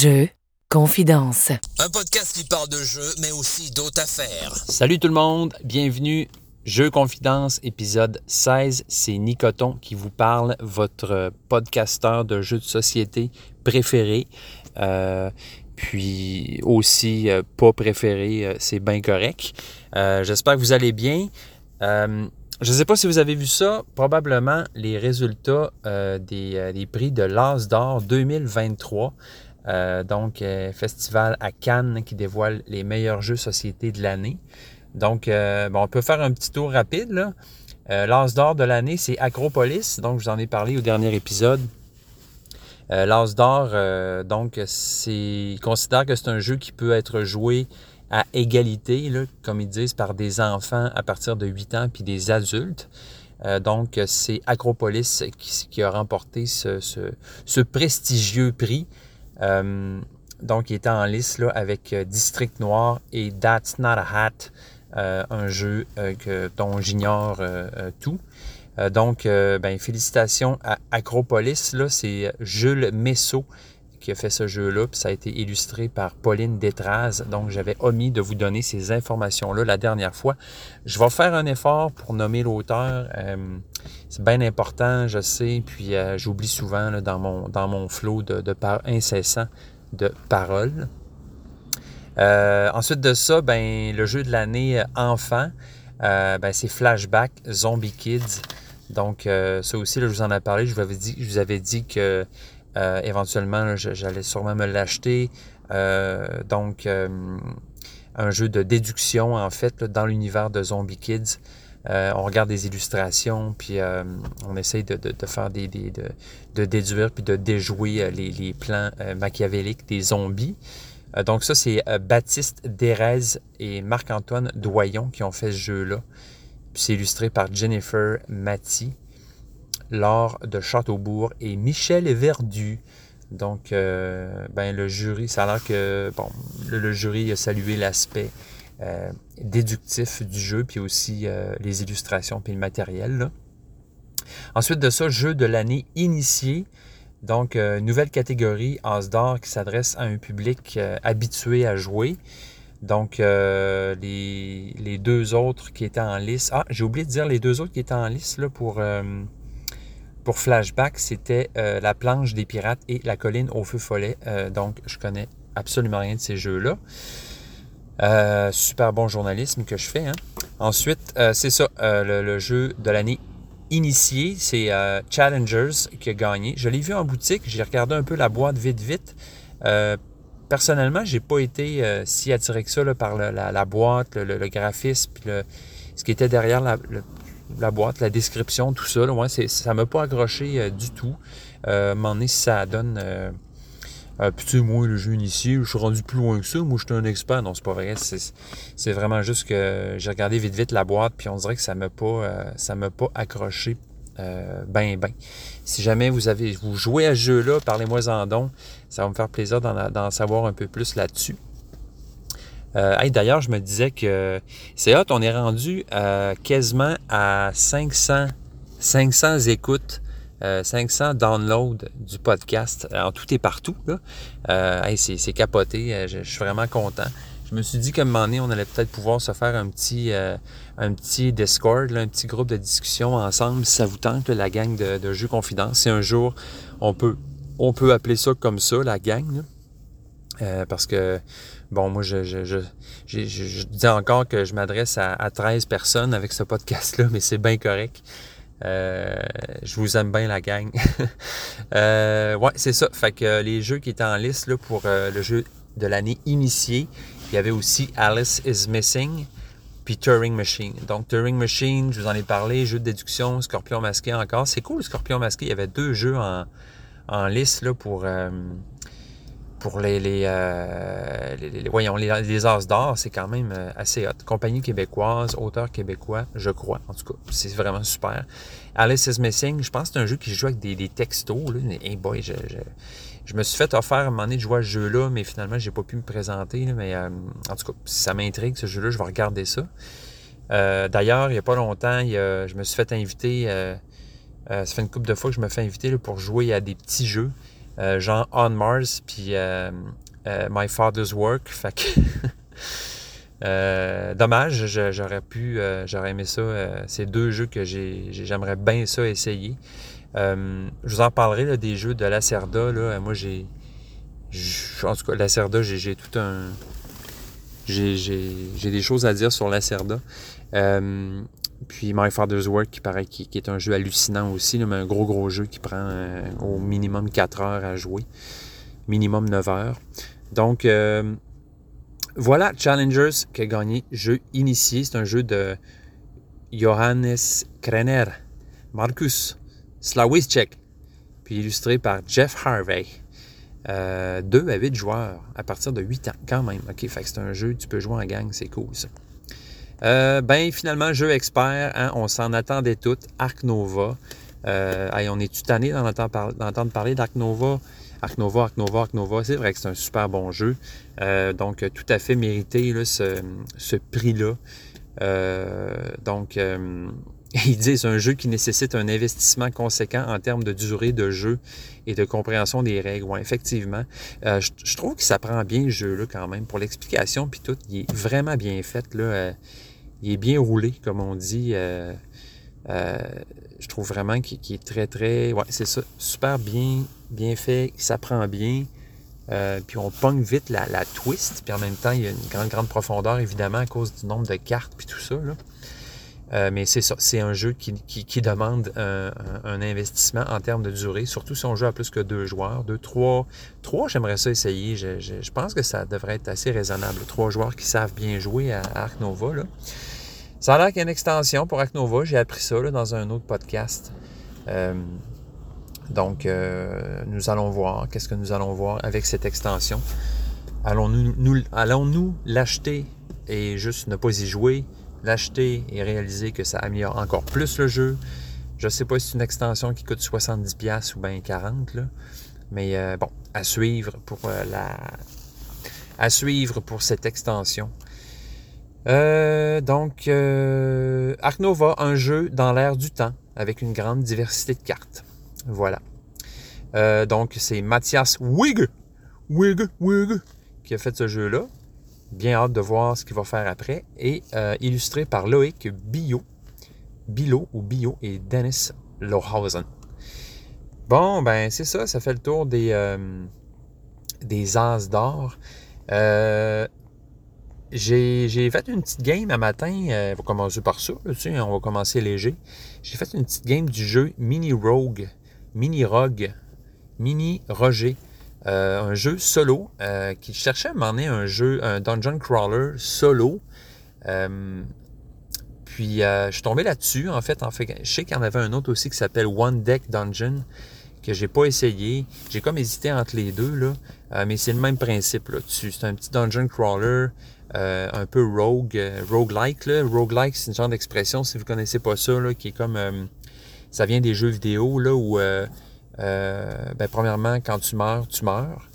Jeux, confidence. Un podcast qui parle de jeux, mais aussi d'autres affaires. Salut tout le monde, bienvenue. Jeux Confidence, épisode 16. C'est Nicoton qui vous parle, votre podcasteur de jeux de société préféré. Euh, puis aussi euh, pas préféré, euh, c'est bien correct. Euh, J'espère que vous allez bien. Euh, je ne sais pas si vous avez vu ça, probablement les résultats euh, des, euh, des prix de l'As d'or 2023. Euh, donc, euh, festival à Cannes qui dévoile les meilleurs jeux société de l'année. Donc, euh, bon, on peut faire un petit tour rapide. là. L'As d'or de l'année, c'est Acropolis. Donc, je vous en ai parlé au dernier épisode. L'As d'or, donc, c'est, considère que c'est un jeu qui peut être joué à égalité, comme ils disent, par des enfants à partir de 8 ans puis des adultes. Donc, c'est Acropolis qui, a remporté ce prestigieux prix. Euh, donc, il était en lice là, avec euh, District Noir et That's Not a Hat, euh, un jeu que, dont j'ignore tout. Donc, ben, félicitations à Acropolis. Là, c'est Jules Messot fait ce jeu-là, puis ça a été illustré par Pauline Détraz. Donc, j'avais omis de vous donner ces informations-là la dernière fois. Je vais faire un effort pour nommer l'auteur. Euh, c'est bien important, je sais, puis euh, j'oublie souvent dans, mon, dans mon flot de, de par incessant de paroles. Euh, ensuite de ça, ben, le jeu de l'année enfant, ben, c'est Flashback Zombie Kids. Donc, ça aussi, je vous en ai parlé. Vous avais je vous avais dit que euh, éventuellement, j'allais sûrement me l'acheter. Euh, donc, euh, un jeu de déduction, en fait, dans l'univers de Zombie Kids. On regarde des illustrations, puis on essaye de, faire des, de, déduire puis de déjouer les, les plans machiavéliques des zombies. Donc ça, c'est Baptiste Dérèze et Marc-Antoine Doyon qui ont fait ce jeu-là. Puis c'est illustré par Jennifer Matty, Laure de Châteaubourg et Michel Verdu. Donc, euh, ben, le jury, ça a que, le, jury a salué l'aspect euh, déductif du jeu, puis aussi euh, les illustrations, puis le matériel. Ensuite de ça, jeu de l'année initié. Donc, nouvelle catégorie, As d'or, qui s'adresse à un public habitué à jouer. Donc, les, deux autres qui étaient en lice. Ah, j'ai oublié de dire les deux autres qui étaient en lice là, pour, pour Flashback, c'était euh, La planche des pirates et La colline au feu follet. Euh, donc, je connais absolument rien de ces jeux-là. Euh, super bon journalisme que je fais. hein. Ensuite, c'est ça, le, jeu de l'année initié, c'est Challengers qui a gagné. Je l'ai vu en boutique, j'ai regardé un peu la boîte vite vite. Personnellement, j'ai pas été si attiré que ça par la, boîte, le graphisme, puis le- ce qui était derrière la, le- la boîte, la description, tout ça. Là, ouais, ça m'a pas accroché euh, du tout. Euh, donné, si ça donne... Euh, puis tu sais, moi, le jeu initié, je suis rendu plus loin que ça. Moi, je suis un expert. Non, c'est pas vrai. C'est, vraiment juste que j'ai regardé vite vite la boîte, puis on dirait que ça m'a pas, euh, ça m'a pas accroché euh, ben ben. Si jamais vous avez, vous jouez à ce jeu-là, parlez-moi en don. Ça va me faire plaisir d'en savoir un peu plus là-dessus. Euh, hey, d'ailleurs, je me disais que c'est hot, on est rendu euh, quasiment à 500, 500 écoutes, euh, 500 downloads du podcast en tout et partout. Euh, hey, c'est, capoté, euh, je, suis vraiment content. Je me suis dit qu'à un moment donné, on allait peut-être pouvoir se faire un petit, euh, un petit Discord, un petit groupe de discussion ensemble, si ça vous tente, la gang de, Jeux Confidence. Si un jour, on peut, on peut appeler ça comme ça, la gang. Euh, parce que, bon, moi, je, je, je, je, dis encore que je m'adresse à, à 13 personnes avec ce podcast-là, mais c'est bien correct. Euh, je vous aime bien, la gang. euh, ouais, c'est ça. Fait que euh, les jeux qui étaient en liste là, pour le jeu de l'année initié, il y avait aussi Alice is Missing, puis Turing Machine. Donc, Turing Machine, je vous en ai parlé, jeu de déduction, Scorpion masqué encore. C'est cool, Scorpion masqué. Il y avait deux jeux en, en liste là, pour, pour euh, les- les- voyons, les, les As d'or. C'est quand même euh, assez hot. Compagnie québécoise, auteur québécois, je crois. En tout cas, c'est vraiment super. Alice is Missing, je pense que c'est un jeu qui joue avec des, des textos. Là. Hey boy, je, je, je me suis fait offrir à un moment donné de jouer à ce jeu-là, mais finalement, j'ai pas pu me présenter. là. mais euh, en tout cas, si ça m'intrigue, ce jeu-là, je vais regarder ça. D'ailleurs, il n'y a pas longtemps, je me suis fait inviter, ça fait une couple de fois que je me fais inviter pour jouer à des petits jeux. Genre On Mars, puis My Father's Work. Fait que dommage, j'aurais pu, j'aurais aimé ça. c'est deux jeux que j'aimerais bien ça essayer. je vous en parlerai des jeux de Lacerda. Là. Moi, j'ai. En tout cas, Lacerda, j'ai tout un j'ai des choses à dire sur Lacerda. Euh, puis My Father's Work, qui paraît qui, est un jeu hallucinant aussi, mais un gros gros jeu qui prend euh, au minimum 4 heures à jouer. Minimum 9 heures. Donc euh, voilà Challengers qui a gagné jeu initié. C'est un jeu de Johannes Krenner, Marcus Slawiczek, puis illustré par Jeff Harvey. 2 euh, à 8 joueurs à partir de 8 ans, quand même. OK, fait que c'est un jeu, tu peux jouer en gang, c'est cool ça. Euh, ben finalement, jeu expert, hein, on s'en attendait tout. Arc Nova. Euh, on est tout tanné d'entendre parler d'Arc Nova. Arc Nova, Arc Nova, Arc Nova. C'est vrai que c'est un super bon jeu. donc, tout à fait mérité ce, ce prix-là. donc, Ils disent un jeu qui nécessite un investissement conséquent en termes de durée de jeu et de compréhension des règles. Oui, effectivement. Euh, je, trouve que ça prend bien le jeu-là quand même. Pour l'explication, puis tout, il est vraiment bien fait. Là, euh, il est bien roulé, comme on dit. Euh, je trouve vraiment qu'il est très, très. Ouais, c'est ça. Super bien, bien fait. Ça prend bien. puis on pogne vite la, la, twist. Puis en même temps, il y a une grande, grande profondeur, évidemment, à cause du nombre de cartes puis tout ça. Euh, mais c'est ça, c'est un jeu qui, demande un, investissement en termes de durée, surtout si on joue à plus que deux joueurs. Deux, trois, trois j'aimerais ça essayer. Je, pense que ça devrait être assez raisonnable. Trois joueurs qui savent bien jouer à, Arc Nova. Là. Ça a l'air qu'il y a une extension pour Arc Nova. J'ai appris ça dans un autre podcast. Euh, donc, euh, nous allons voir. Qu'est-ce que nous allons voir avec cette extension? Allons-nous nous, allons -nous l'acheter et juste ne pas y jouer? l'acheter et réaliser que ça améliore encore plus le jeu? Je ne sais pas si c'est une extension qui coûte 70$ ou bien 40$, là. mais euh, bon, à suivre pour la. À suivre pour cette extension. Euh, donc, Nova, un jeu dans l'air du temps avec une grande diversité de cartes. Voilà. donc, c'est Mathias Wig, Wig, Wig, qui a fait ce jeu-là. Bien hâte de voir ce qu'il va faire après. Et euh, illustré par Loïc Bio, Bilo ou Bio et Dennis Lohausen. Bon, ben c'est ça, ça fait le tour des, euh, des As d'or. Euh, j'ai fait une petite game à matin. on va commencer par ça. on va commencer léger. J'ai fait une petite game du jeu Mini Rogue, Mini Rogue, Mini Roger. Euh, un jeu solo euh, qui cherchait à m'emmener un jeu, un dungeon crawler solo. Euh, puis je suis tombé là-dessus. En fait, en fait, je sais qu'il y en avait un autre aussi qui s'appelle One Deck Dungeon que j'ai pas essayé. J'ai comme hésité entre les deux là, mais c'est le même principe là. C'est un petit dungeon crawler. Un peu rogue, roguelike. Là. Roguelike, c'est une genre d'expression, si vous connaissez pas ça, qui est comme. ça vient des jeux vidéo là, où euh, ben, premièrement, quand tu meurs, tu meurs.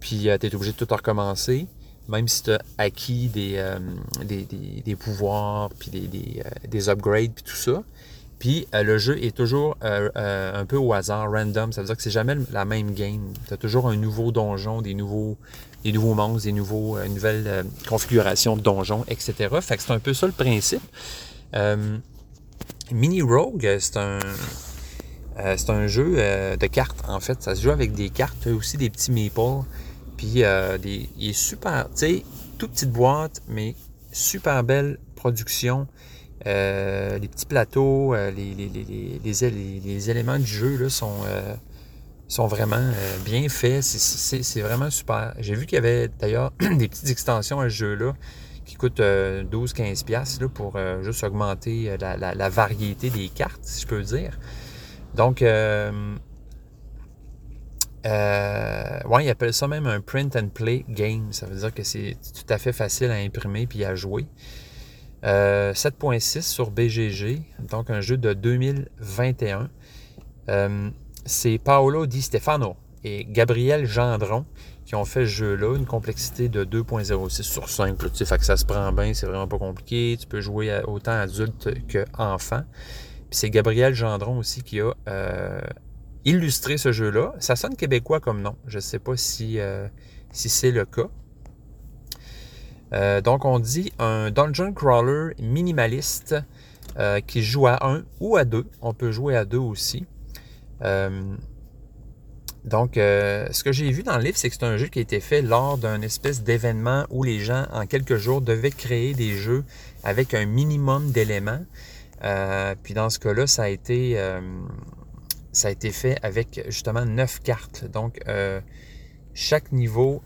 Puis euh, tu es obligé de tout recommencer. Même si tu as acquis des, euh, des, pouvoirs, puis des, des, upgrades, puis tout ça. Puis le jeu est toujours un peu au hasard, random. Ça veut dire que c'est jamais la même game. Tu as toujours un nouveau donjon, des nouveaux, des nouveaux monstres, des nouveaux, une nouvelle configuration de donjon, etc. Fait que c'est un peu ça le principe. Mini Rogue, c'est un, euh, c'est un jeu euh, de cartes, en fait. Ça se joue avec des cartes, aussi des petits meeples. Puis euh, des, il est super, tu sais, toute petite boîte, mais super belle production. les petits plateaux, les, les, éléments du jeu là, sont, sont vraiment bien faits. C'est vraiment super. J'ai vu qu'il y avait d'ailleurs des petites extensions à ce jeu-là qui coûtent 12-15$ pour juste augmenter la, la, variété des cartes, si je peux dire. Donc, euh, euh, ouais, ils appellent ça même un print and play game. Ça veut dire que c'est tout à fait facile à imprimer puis à jouer. 7.6 euh, sur BGG, donc un jeu de 2021. C'est Paolo Di Stefano et Gabriel Gendron qui ont fait ce jeu-là, une complexité de 2.06 sur 5. tu sais, que ça se prend bien, c'est vraiment pas compliqué. Tu peux jouer autant adulte qu'enfant. Puis c'est Gabriel Gendron aussi qui a euh, illustrer ce jeu-là. Ça sonne québécois comme nom. Je ne sais pas si, si c'est le cas. donc, on dit un dungeon crawler minimaliste qui joue à un ou à deux. On peut jouer à deux aussi. Donc, euh, ce que j'ai vu dans le livre, c'est que c'est un jeu qui a été fait lors d'un espèce d'événement où les gens, en quelques jours, devaient créer des jeux avec un minimum d'éléments. Euh, puis dans ce cas-là, ça a été euh, ça a été fait avec justement neuf cartes. Donc, chaque niveau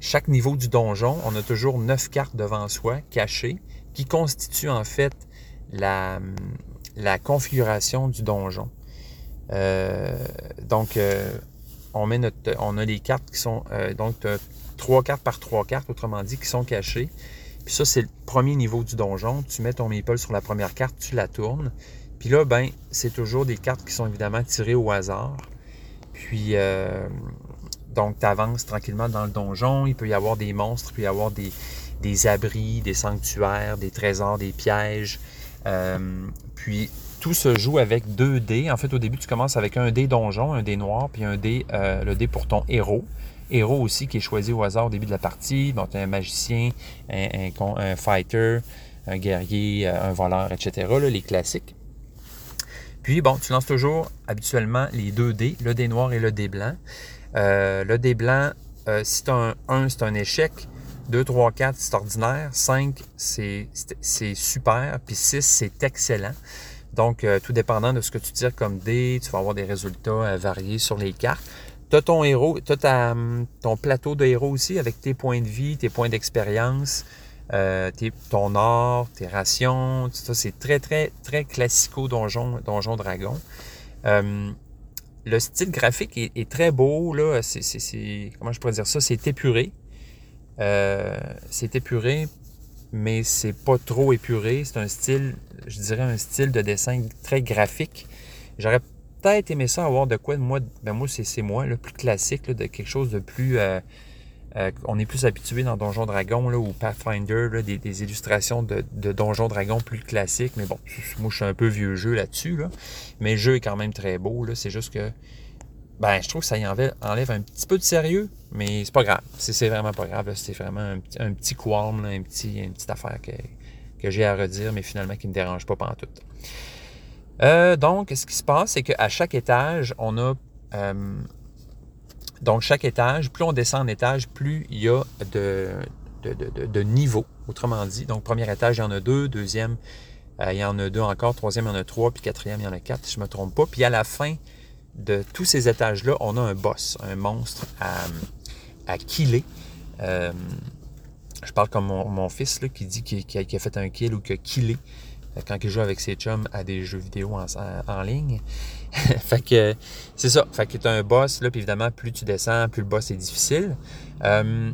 chaque niveau du donjon, on a toujours neuf cartes devant soi, cachées, qui constituent en fait la, la configuration du donjon. Euh, donc, euh, on, met a les cartes qui sont, euh, donc, trois cartes par trois cartes, autrement dit, qui sont cachées. Puis ça, c'est le premier niveau du donjon. Tu mets ton maple sur la première carte, tu la tournes. Puis là, ben, c'est toujours des cartes qui sont évidemment tirées au hasard. Puis, donc, tu avances tranquillement dans le donjon. Il peut y avoir des monstres, il peut y avoir des abris, des sanctuaires, des trésors, des pièges. puis, tout se joue avec deux dés. En fait, au début, tu commences avec un dé donjon, un dé noir, puis un dé, euh, le dé pour ton héros. Héros aussi qui est choisi au hasard au début de la partie. As un magicien, un, fighter, un guerrier, euh, un voleur, etc. les classiques. Puis, bon, tu lances toujours habituellement les deux dés, le dé noir et le dé blanc. Euh, le dé blanc, si tu as un 1, c'est un échec. 2, 3, 4, c'est ordinaire. 5, c'est super. Puis 6, c'est excellent. Donc, euh, tout dépendant de ce que tu tires comme dé, tu vas avoir des résultats euh, variés sur les cartes. Tu as ton héros, tu as hum, ton plateau de héros aussi avec tes points de vie, tes points d'expérience, euh, ton or, tes rations. Ça, c'est très, très, très classico donjon, donjon dragon. Le style graphique est, très beau. Là. Comment je pourrais dire ça? C'est épuré. c'est épuré mais c'est pas trop épuré. C'est un style, je dirais un style de dessin très graphique. J'aurais peut-être aimé ça avoir de quoi, moi, ben moi c'est moi, le plus classique, de quelque chose de plus... Euh, euh, on est plus habitué dans Donjon Dragon ou Pathfinder, des, illustrations de, Donjon Dragon plus classiques. Mais bon, moi je suis un peu vieux jeu là-dessus. Là. Mais le jeu est quand même très beau. C'est juste que ben, je trouve que ça y enlève, un petit peu de sérieux, mais c'est pas grave. C'est vraiment pas grave. C'est vraiment un, petit qualm, un une petite affaire que, que j'ai à redire, mais finalement qui ne me dérange pas pendant tout. Euh, donc, ce qui se passe, c'est qu'à chaque étage, on a. Euh, donc, chaque étage, plus on descend en étage, plus il y a de, de, de, de niveaux, autrement dit. Donc, premier étage, il y en a deux. Deuxième, euh, il y en a deux encore. Troisième, il y en a trois. Puis quatrième, il y en a quatre, si je ne me trompe pas. Puis à la fin, de tous ces étages-là, on a un boss, un monstre à, à killer. Je parle comme mon, fils là, qui dit qu'il a, fait un kill ou qu'il a killé euh, quand il joue avec ses chums à des jeux vidéo en, ligne. fait que c'est ça. Fait que tu un boss, là, puis évidemment, plus tu descends, plus le boss est difficile. Euh,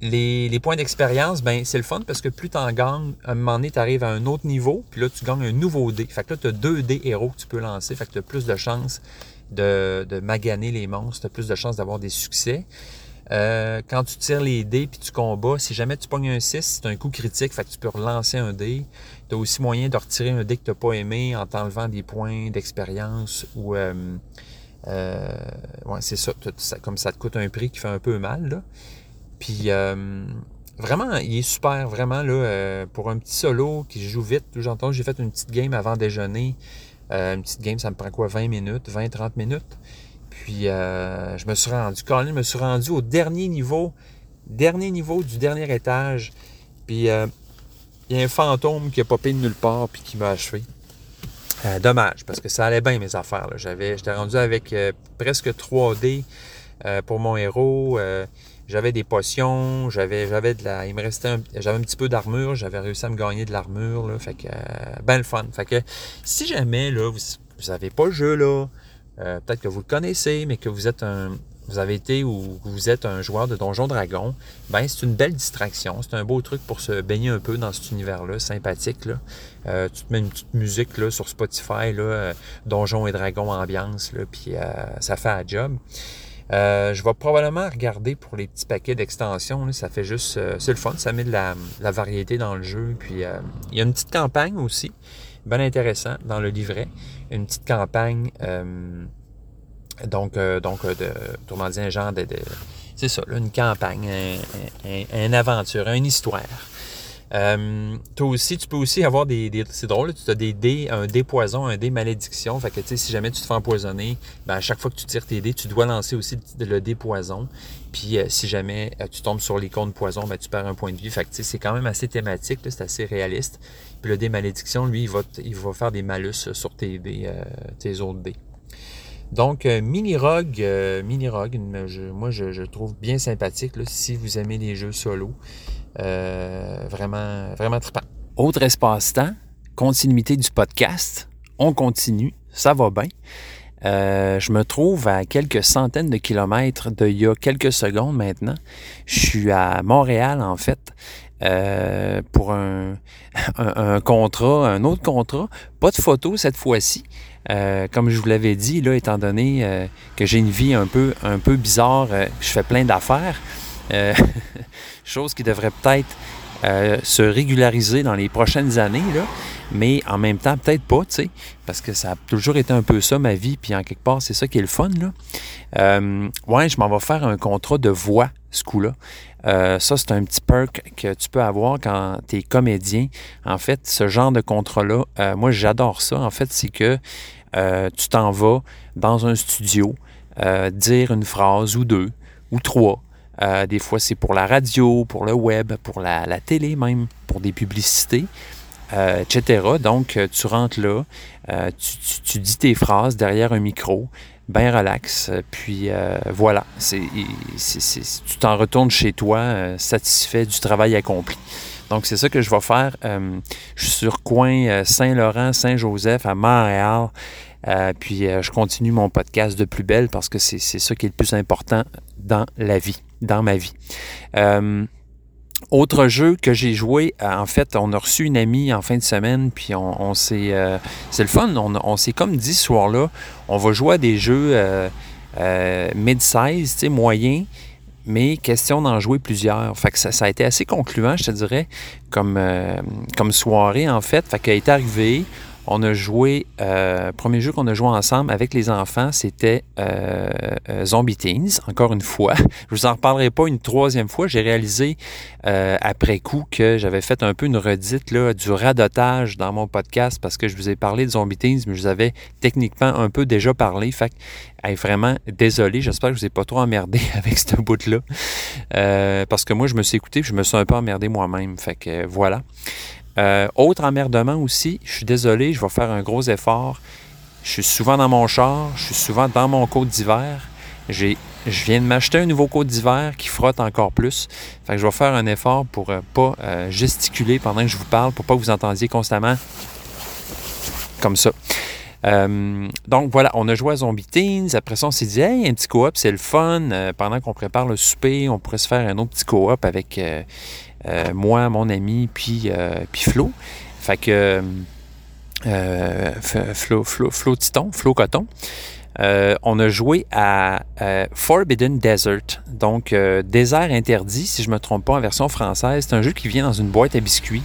les, points d'expérience, ben c'est le fun parce que plus tu en gagnes, à un moment donné, tu arrives à un autre niveau, puis là, tu gagnes un nouveau dé. Fait que là, tu as deux dés héros que tu peux lancer. Fait que tu as plus de chances de, de maganer les monstres, tu as plus de chances d'avoir des succès. Euh, quand tu tires les dés puis tu combats, si jamais tu pognes un 6, c'est un coup critique, fait que tu peux relancer un dé. Tu as aussi moyen de retirer un dé que tu n'as pas aimé en t'enlevant des points d'expérience ou euh, euh, ouais, c'est ça, comme ça te coûte un prix qui fait un peu mal. Puis vraiment, il est super, vraiment, là, pour un petit solo qui joue vite. J'entends, j'ai fait une petite game avant déjeuner. Une petite game, ça me prend quoi, 20 minutes, 20-30 minutes. Puis je me suis rendu, Colin, je me suis rendu au dernier niveau, dernier niveau du dernier étage. Puis il y a un fantôme qui a popé de nulle part puis qui m'a achevé. dommage, parce que ça allait bien mes affaires. J'avais, j'étais rendu avec presque 3D pour mon héros. J'avais des potions, j'avais, de la. Il me restait un, j'avais un petit peu d'armure, j'avais réussi à me gagner de l'armure. Fait que euh, ben le fun. Fait que si jamais là, vous, vous pas le jeu là, euh, peut-être que vous le connaissez, mais que vous êtes un. Vous avez été ou vous êtes un joueur de Donjon Dragon, ben c'est une belle distraction. C'est un beau truc pour se baigner un peu dans cet univers-là, sympathique. Euh, tu te mets une petite musique là, sur Spotify, là, Donjon et Dragon ambiance, là, puis ça fait un job. Euh, je vais probablement regarder pour les petits paquets d'extensions. Ça fait juste. Euh, c'est le fun, ça met de la, variété dans le jeu. Puis euh, il y a une petite campagne aussi. Bien intéressant dans le livret. Une petite campagne, donc, donc de, autrement dit, un genre de, c'est ça, une campagne, une aventure, une histoire. Euh, toi aussi, tu peux aussi avoir des. c'est drôle, tu as des dés, un dé poison, un dé malédiction. Fait que tu sais, si jamais tu te fais empoisonner, ben, à chaque fois que tu tires tes dés, tu dois lancer aussi le, dé poison. Puis euh, si jamais euh, tu tombes sur l'icône poison, ben, tu perds un point de vie. Fait c'est quand même assez thématique, c'est assez réaliste. Puis le dé malédiction, lui, il va, faire des malus sur tes, tes autres dés. Donc, Mini Rogue, Mini Rogue, moi je, je, trouve bien sympathique si vous aimez les jeux solo. Euh, vraiment, vraiment trippant. Autre espace-temps, continuité du podcast. On continue, ça va bien. Euh, je me trouve à quelques centaines de kilomètres de il y a quelques secondes maintenant. Je suis à Montréal, en fait, euh, pour un, un, contrat, un autre contrat. Pas de photo cette fois-ci. comme je vous l'avais dit, là, étant donné que j'ai une vie un peu, un peu bizarre, je fais plein d'affaires. Euh, chose qui devrait peut-être euh, se régulariser dans les prochaines années, là, mais en même temps, peut-être pas, tu sais, parce que ça a toujours été un peu ça, ma vie, puis en quelque part, c'est ça qui est le fun, là. Euh, ouais, je m'en vais faire un contrat de voix, ce coup-là. ça, c'est un petit perk que tu peux avoir quand tu es comédien. En fait, ce genre de contrat-là, moi, j'adore ça. En fait, c'est que tu t'en vas dans un studio, dire une phrase ou deux ou trois, euh, des fois, c'est pour la radio, pour le web, pour la, télé même, pour des publicités, euh, etc. Donc, euh, tu rentres là, tu, dis tes phrases derrière un micro, bien relax, puis voilà, tu t'en retournes chez toi satisfait du travail accompli. Donc, c'est ça que je vais faire. je suis sur coin Saint-Laurent, Saint-Joseph, à Montréal. puis je continue mon podcast de plus belle parce que c'est ça qui est le plus important dans la vie dans ma vie. Euh, autre jeu que j'ai joué, euh, en fait, on a reçu une amie en fin de semaine, puis on, s'est. Euh, c'est le fun, on, s'est comme dit ce soir-là, on va jouer à des jeux mid-size, tu sais, moyens, mais question d'en jouer plusieurs. Fait que ça, a été assez concluant, je te dirais, comme, comme soirée, en fait. Fait qu'elle est arrivée, on a joué, euh, premier jeu qu'on a joué ensemble avec les enfants, c'était euh, euh, Zombie Teens, encore une fois. Je vous en reparlerai pas une troisième fois. J'ai réalisé après coup que j'avais fait un peu une redite du radotage dans mon podcast parce que je vous ai parlé de Zombie Teens, mais je vous avais techniquement un peu déjà parlé. Fait que, vraiment, désolé, j'espère que je vous ai pas trop emmerdé avec ce bout-là. parce que moi, je me suis écouté je me suis un peu emmerdé moi-même. Fait que voilà. Euh, autre emmerdement aussi, je suis désolé, je vais faire un gros effort. Je suis souvent dans mon char, je suis souvent dans mon côte d'hiver. je viens de m'acheter un nouveau côte d'hiver qui frotte encore plus. Fait que je vais faire un effort pour euh, pas euh, gesticuler pendant que je vous parle, pour pas que vous entendiez constamment comme ça. donc voilà, on a joué à Zombie Teens. Après ça, on s'est dit, hey, un petit coop, c'est le fun. pendant qu'on prépare le souper, on pourrait se faire un autre petit coop avec euh, moi, mon ami, puis, euh, puis Flo. Fait que euh, Flo, Flo, Flo Titon, Flo Coton. on a joué à Forbidden Desert, donc désert interdit, si je ne me trompe pas, en version française. C'est un jeu qui vient dans une boîte à biscuits.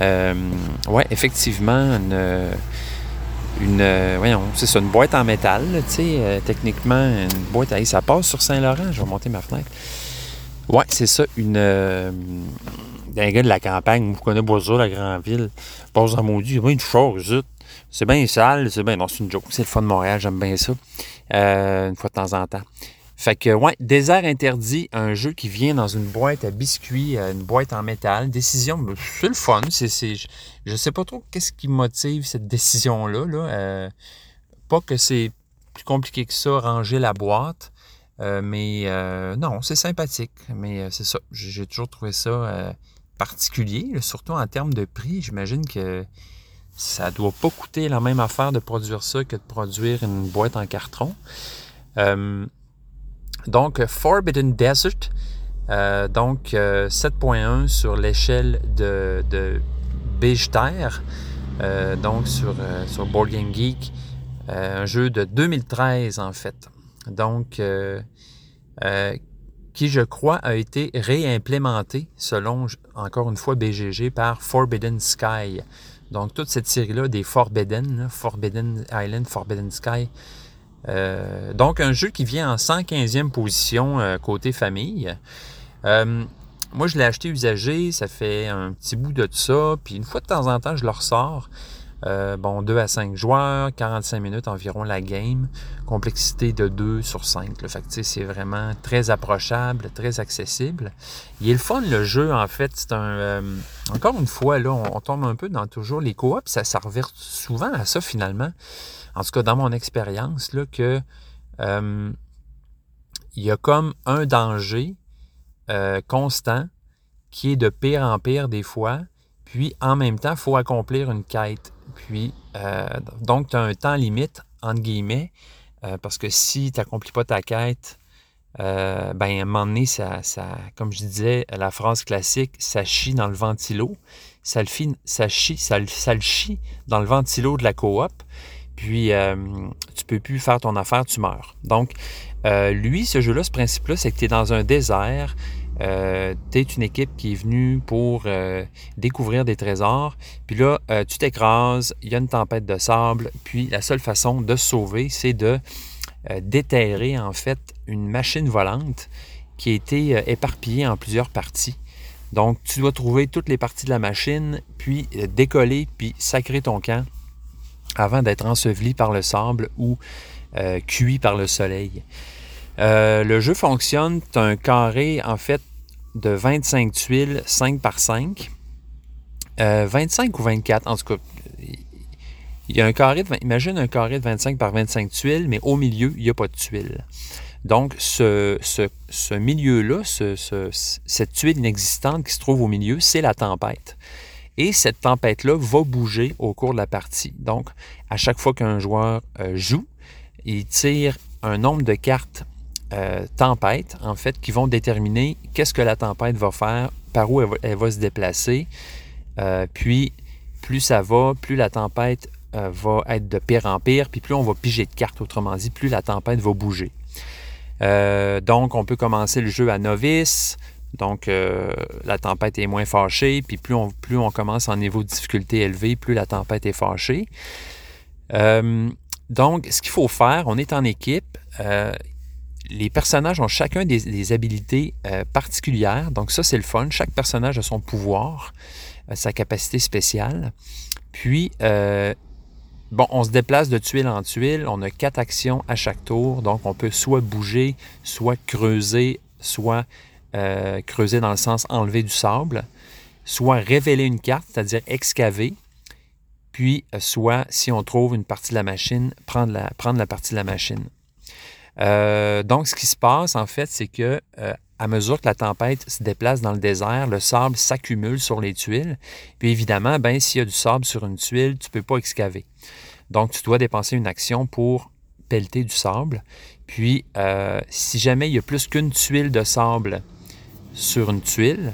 ouais, effectivement, une, une voyons, c'est ça, une boîte en métal, tu sais, techniquement, une boîte à... Ça passe sur Saint-Laurent, je vais monter ma fenêtre. Oui, c'est ça. Une, euh, gars de la campagne, vous connaissez Boisseau, la grande ville, passe dans Dieu, il y a une chose, c'est bien sale, c'est bien. Non, c'est une joke. C'est le fun de Montréal, j'aime bien ça. Euh, une fois de temps en temps. Fait que, ouais, Désert interdit, un jeu qui vient dans une boîte à biscuits, euh, une boîte en métal. Décision, c'est le fun. C'est, je ne sais pas trop qu'est-ce qui motive cette décision-là. Là. pas que c'est plus compliqué que ça, ranger la boîte. Euh, mais euh, non, c'est sympathique. Mais euh, c'est ça. J'ai toujours trouvé ça particulier, surtout en termes de prix. J'imagine que ça doit pas coûter la même affaire de produire ça que de produire une boîte en carton. donc, Forbidden Desert. donc, 7.1 sur l'échelle de, de Terre. donc, sur, sur Board Game Geek. un jeu de 2013, en fait donc euh, euh, qui, je crois, a été réimplémenté, selon, encore une fois, BGG, par Forbidden Sky. Donc, toute cette série-là des Forbidden, Forbidden Island, Forbidden Sky. Euh, donc, un jeu qui vient en 115e position côté famille. Moi, je l'ai acheté usagé, ça fait un petit bout de ça, puis une fois de temps en temps, je le ressors. Euh, bon, 2 à 5 joueurs, 45 minutes environ la game, complexité de 2 sur 5. Le Fait c'est vraiment très approchable, très accessible. Il est le fun, le jeu, en fait. C'est un. Euh, encore une fois, là, on, tombe un peu dans toujours les coops. Ça, ça souvent à ça, finalement. En tout cas, dans mon expérience, là, que. Euh, il y a comme un danger constant qui est de pire en pire des fois. Puis en même temps, il faut accomplir une quête. Puis, euh, donc, tu as un temps limite, entre guillemets, euh, parce que si tu n'accomplis pas ta quête, euh, ben, à un moment donné, ça, ça, comme je disais, la phrase classique, ça chie dans le ventilo. Ça le, chie, ça, ça le chie dans le ventilo de la coop. Puis, euh, tu peux plus faire ton affaire, tu meurs. Donc, lui, ce jeu-là, ce principe-là, c'est que tu es dans un désert. Euh, tu es une équipe qui est venue pour euh, découvrir des trésors. Puis là, euh, tu t'écrases, il y a une tempête de sable. Puis la seule façon de se sauver, c'est de déterrer en fait une machine volante qui a été éparpillée en plusieurs parties. Donc, tu dois trouver toutes les parties de la machine, puis décoller, puis sacrer ton camp avant d'être enseveli par le sable ou cuit par le soleil. le jeu fonctionne, tu as un carré en fait de 25 tuiles 5 par 5. 25 euh, ou 24, en tout cas. Il y a un carré de, imagine un carré de 25 par 25 tuiles, mais au milieu, il n'y a pas de tuiles. Donc, ce, ce, milieu-là, cette tuile inexistante qui se trouve au milieu, c'est la tempête. Et cette tempête-là va bouger au cours de la partie. Donc, à chaque fois qu'un joueur euh, joue, il tire un nombre de cartes euh, tempêtes, en fait, qui vont déterminer qu'est-ce que la tempête va faire, par où elle va, se déplacer. Euh, puis, plus ça va, plus la tempête euh, va être de pire en pire, puis plus on va piger de cartes, autrement dit, plus la tempête va bouger. donc, on peut commencer le jeu à novice. Donc, la tempête est moins fâchée, puis plus on, plus on commence en niveau de difficulté élevé, plus la tempête est fâchée. donc, ce qu'il faut faire, on est en équipe les personnages ont chacun des, habilités euh, particulières. Donc ça, c'est le fun. Chaque personnage a son pouvoir, euh, sa capacité spéciale. Puis, euh, bon, on se déplace de tuile en tuile. On a quatre actions à chaque tour. Donc, on peut soit bouger, soit creuser, soit creuser dans le sens enlever du sable, soit révéler une carte, c'est-à-dire excaver. Puis, soit, si on trouve une partie de la machine, prendre la, prendre la partie de la machine. Euh, donc, ce qui se passe, en fait, c'est que euh, à mesure que la tempête se déplace dans le désert, le sable s'accumule sur les tuiles. Puis évidemment, ben, s'il y a du sable sur une tuile, tu peux pas excaver. Donc, tu dois dépenser une action pour pelleter du sable. Puis, euh, si jamais il y a plus qu'une tuile de sable sur une tuile,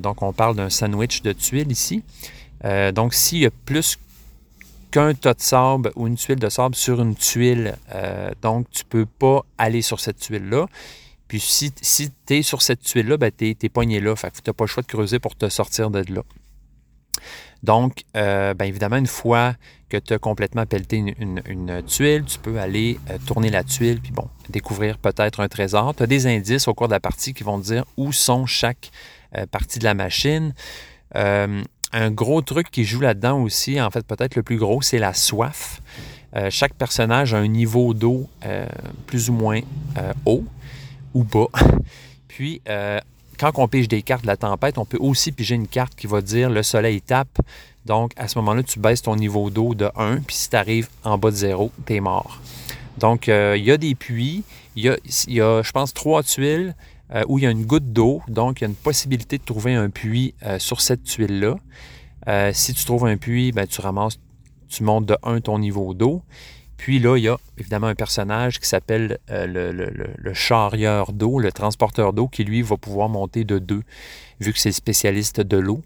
donc on parle d'un sandwich de tuiles ici, donc s'il y a plus qu'un tas de sable ou une tuile de sable sur une tuile. Euh, donc, tu ne peux pas aller sur cette tuile-là. Puis, si, si tu es sur cette tuile-là, ben, tu es, poigné là. Fait que tu n'as pas le choix de creuser pour te sortir de là. Donc, euh, bien évidemment, une fois que tu as complètement pelleté une, tuile, tu peux aller euh, tourner la tuile, puis bon, découvrir peut-être un trésor. Tu as des indices au cours de la partie qui vont dire où sont chaque partie de la machine un gros truc qui joue là-dedans aussi, en fait peut-être le plus gros, c'est la soif. Euh, chaque personnage a un niveau d'eau euh, plus ou moins euh, haut ou bas. Puis, quand on pige des cartes de la tempête, on peut aussi piger une carte qui va dire le soleil tape. Donc, à ce moment-là, tu baisses ton niveau d'eau de 1, puis si tu arrives en bas de 0, tu es mort. Donc, il y a des puits, il y a, y a, je pense, trois tuiles euh, où il y a une goutte d'eau, donc il y a une possibilité de trouver un puits euh, sur cette tuile-là. Euh, si tu trouves un puits, ben, tu ramasses, tu montes de 1 ton niveau d'eau. Puis là, il y a évidemment un personnage qui s'appelle le, le, charieur d'eau, le transporteur d'eau, qui lui va pouvoir monter de 2, vu que c'est spécialiste de l'eau.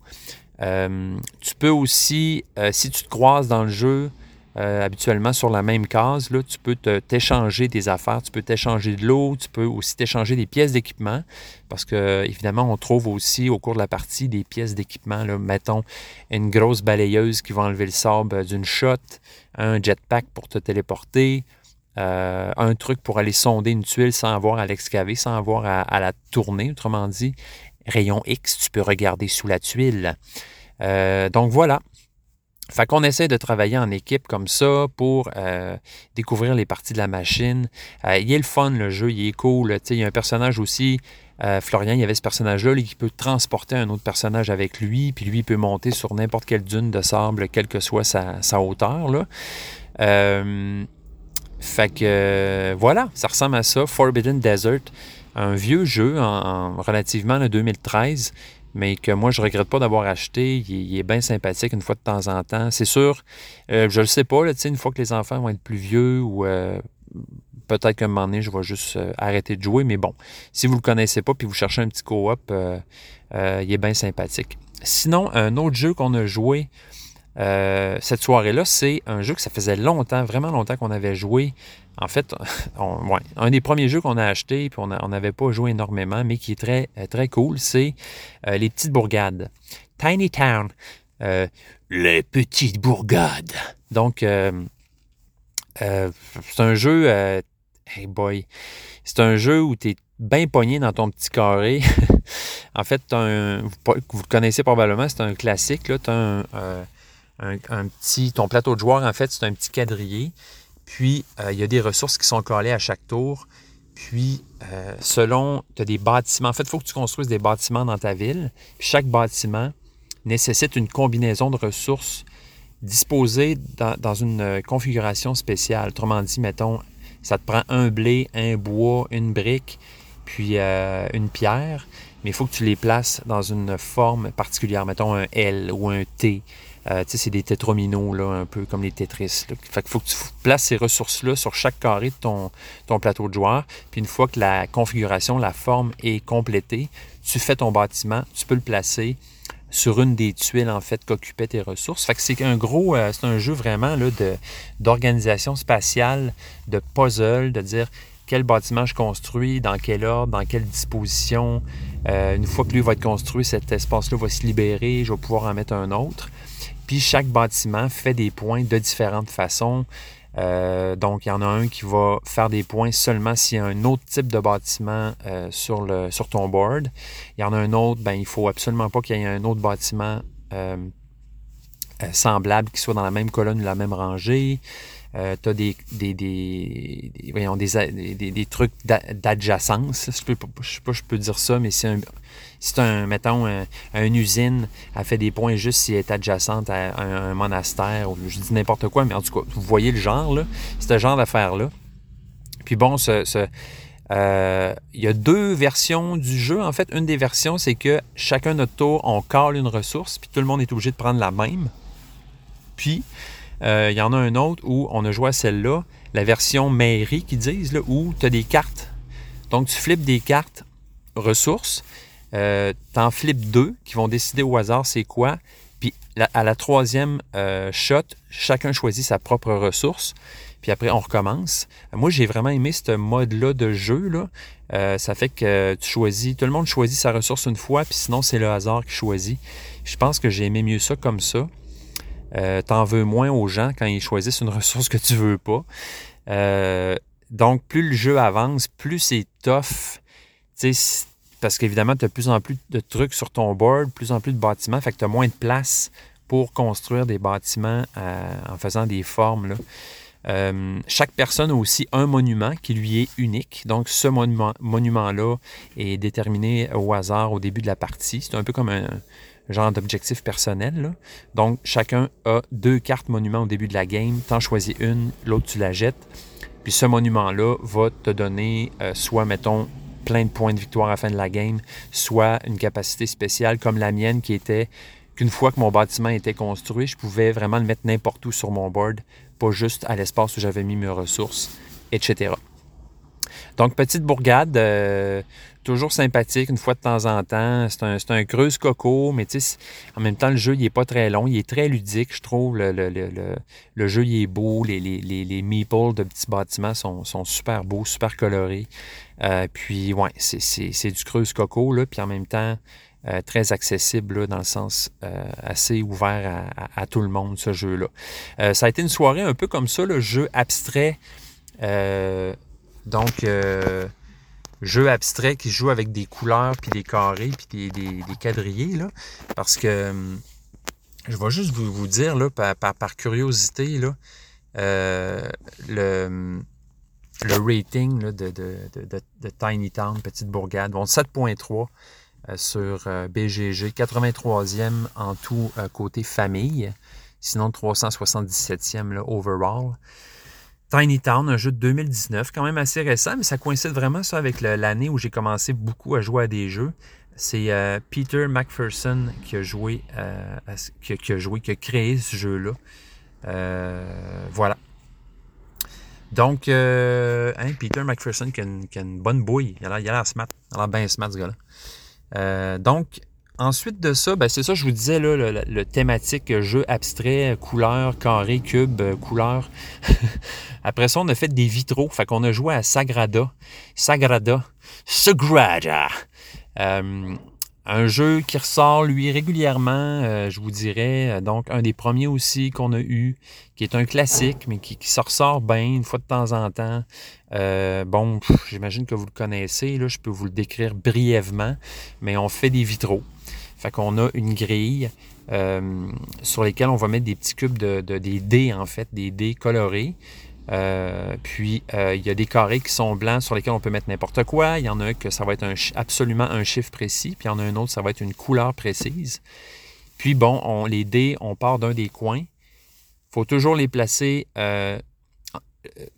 tu peux aussi, si tu te croises dans le jeu euh, habituellement sur la même case, là, tu peux t'échanger des affaires, tu peux t'échanger de l'eau, tu peux aussi t'échanger des pièces d'équipement, parce que évidemment, on trouve aussi au cours de la partie des pièces d'équipement. Mettons une grosse balayeuse qui va enlever le sable d'une shot, un jetpack pour te téléporter, euh, un truc pour aller sonder une tuile sans avoir à l'excaver, sans avoir à, la tourner, autrement dit. Rayon X, tu peux regarder sous la tuile. Euh, donc voilà, fait qu'on essaie de travailler en équipe comme ça pour euh, découvrir les parties de la machine. Euh, il est le fun, le jeu, il est cool. il y a un personnage aussi, euh, Florian, il y avait ce personnage-là qui peut transporter un autre personnage avec lui, puis lui, il peut monter sur n'importe quelle dune de sable, quelle que soit sa, hauteur. Là. fait que voilà, ça ressemble à ça. Forbidden Desert, un vieux jeu en, relativement en 2013 mais que moi, je ne regrette pas d'avoir acheté. Il, est bien sympathique une fois de temps en temps. C'est sûr, euh, je ne le sais pas, là, une fois que les enfants vont être plus vieux ou euh, peut-être qu'à un moment donné, je vais juste euh, arrêter de jouer. Mais bon, si vous ne le connaissez pas puis vous cherchez un petit co-op, il est bien sympathique. Sinon, un autre jeu qu'on a joué cette soirée-là, c'est un jeu que ça faisait longtemps, vraiment longtemps qu'on avait joué. En fait, un des premiers jeux qu'on a acheté, puis on n'avait pas joué énormément, mais qui est très, euh, cool, c'est euh, les petites bourgades. Tiny Town. Euh, les petites bourgades. Donc, c'est un jeu. hey boy. C'est un jeu où tu es bien pogné dans ton petit carré. en fait, un, vous, le connaissez probablement, c'est un classique. Tu as un, petit. Ton plateau de joueur, en fait, c'est un petit quadrillé. Puis, euh, il y a des ressources qui sont collées à chaque tour. Puis, euh, selon, tu as des bâtiments. En fait, il faut que tu construises des bâtiments dans ta ville. Chaque bâtiment nécessite une combinaison de ressources disposées dans, une euh, configuration spéciale. Autrement dit, mettons, ça te prend un blé, un bois, une brique, puis une pierre. Mais il faut que tu les places dans une forme particulière, mettons un L ou un T euh, c'est des tétrominos, là, un peu comme les Tetris. Fait qu'il faut que tu places ces ressources-là sur chaque carré de ton, ton plateau de joueur. Puis une fois que la configuration, la forme est complétée, tu fais ton bâtiment, tu peux le placer sur une des tuiles en fait qu'occupaient tes ressources. C'est un gros, euh, c'est un jeu vraiment là, de, d'organisation spatiale, de puzzle, de dire quel bâtiment je construis, dans quel ordre, dans quelle disposition. Euh, une fois que lui va être construit, cet espace-là va se libérer, je vais pouvoir en mettre un autre. Puis chaque bâtiment fait des points de différentes façons. Euh, donc, il y en a un qui va faire des points seulement s'il y a un autre type de bâtiment euh, sur, le, sur ton board. Il y en a un autre, ben, il ne faut absolument pas qu'il y ait un autre bâtiment euh, semblable qui soit dans la même colonne ou la même rangée. Tu as des, des, des, voyons, des, des, trucs d'adjacence. Je ne sais pas je peux dire ça, mais c'est un, c'est un, mettons, une usine, elle fait des points juste si elle est adjacente à un, monastère, ou je dis n'importe quoi, mais en tout cas, vous voyez le genre, là, ce genre d'affaires-là. Puis bon, ce, euh, il y a deux versions du jeu. En fait, une des versions, c'est que chacun notre tour, on cale une ressource, puis tout le monde est obligé de prendre la même. Puis, euh, il y en a un autre où on a joué à celle-là, la version mairie qu'ils disent, là, où tu as des cartes. Donc, tu flippes des cartes ressources, euh, tu en flippes deux qui vont décider au hasard c'est quoi. Puis à la troisième euh, shot, chacun choisit sa propre ressource. Puis après, on recommence. Moi, j'ai vraiment aimé ce mode-là de jeu. Là. ça fait que tu choisis, tout le monde choisit sa ressource une fois, puis sinon, c'est le hasard qui choisit. Je pense que j'ai aimé mieux ça comme ça. Euh, t'en veux moins aux gens quand ils choisissent une ressource que tu veux pas. Euh, donc, plus le jeu avance, plus c'est tough. Parce qu'évidemment, tu as de plus en plus de trucs sur ton board, plus en plus de bâtiments, fait que tu as moins de place pour construire des bâtiments euh, en faisant des formes. chaque personne a aussi un monument qui lui est unique. Donc, ce monument-là est déterminé au hasard au début de la partie. C'est un peu comme un, genre d'objectif personnel. Donc, chacun a deux cartes monuments au début de la game. T'en choisis une, l'autre tu la jettes. Puis ce monument-là va te donner euh, soit, mettons, plein de points de victoire à la fin de la game, soit une capacité spéciale comme la mienne qui était qu'une fois que mon bâtiment était construit, je pouvais vraiment le mettre n'importe où sur mon board, pas juste à l'espace où j'avais mis mes ressources, etc. Donc, petite bourgade, euh, toujours sympathique une fois de temps en temps. C'est un, un creuse coco, mais en même temps, le jeu, il n'est pas très long. Il est très ludique, je trouve. Le, le, le, le jeu, il est beau. Les, les, les, les, meeples de petits bâtiments sont, sont super beaux, super colorés. Euh, puis, ouais, c'est du creuse coco, là. Puis en même temps, euh, très accessible là, dans le sens euh, assez ouvert à, tout le monde, ce jeu-là. ça a été une soirée un peu comme ça, le jeu abstrait. donc, jeu abstrait qui joue avec des couleurs, puis des carrés, puis des, des, quadrillés, là, parce que hum, je vais juste vous, vous dire, là, par, par, curiosité, là, le, hum, le rating de, Tiny Town, Petite Bourgade, bon, 7.3 euh, sur euh, BGG, 83e en tout côté famille, sinon 377e là, overall. Tiny Town, un jeu de 2019, quand même assez récent, mais ça coïncide vraiment ça avec l'année où j'ai commencé beaucoup à jouer à des jeux. C'est euh, Peter McPherson qui a joué, euh, qui, a joué, qui a créé ce jeu-là. Euh, voilà. Donc, hein, Peter McPherson qui a, une, bonne bouille. Il a l'air smart. Il a l'air bien smart, ce gars-là. donc, Ensuite de ça, ben c'est ça, je vous disais, là, le, thématique jeu abstrait, couleur, carré, cube, euh, couleur. Après ça, on a fait des vitraux. Fait qu'on a joué à Sagrada. Sagrada. Sagrada. Euh, un jeu qui ressort, lui, régulièrement, euh, je vous dirais. Donc, un des premiers aussi qu'on a eu, qui est un classique, mais qui, qui se ressort bien une fois de temps en temps. bon, j'imagine que vous le connaissez. Là, je peux vous le décrire brièvement. Mais on fait des vitraux. Fait qu'on a une grille euh, sur lesquelles on va mettre des petits cubes de, des dés, en fait, des dés colorés. Euh, puis, euh, il y a des carrés qui sont blancs sur lesquels on peut mettre n'importe quoi. Il y en a un que ça va être absolument un chiffre précis. Puis, il y en a un autre, ça va être une couleur précise. Puis, bon, on, les dés, on part d'un des coins. Il faut toujours les placer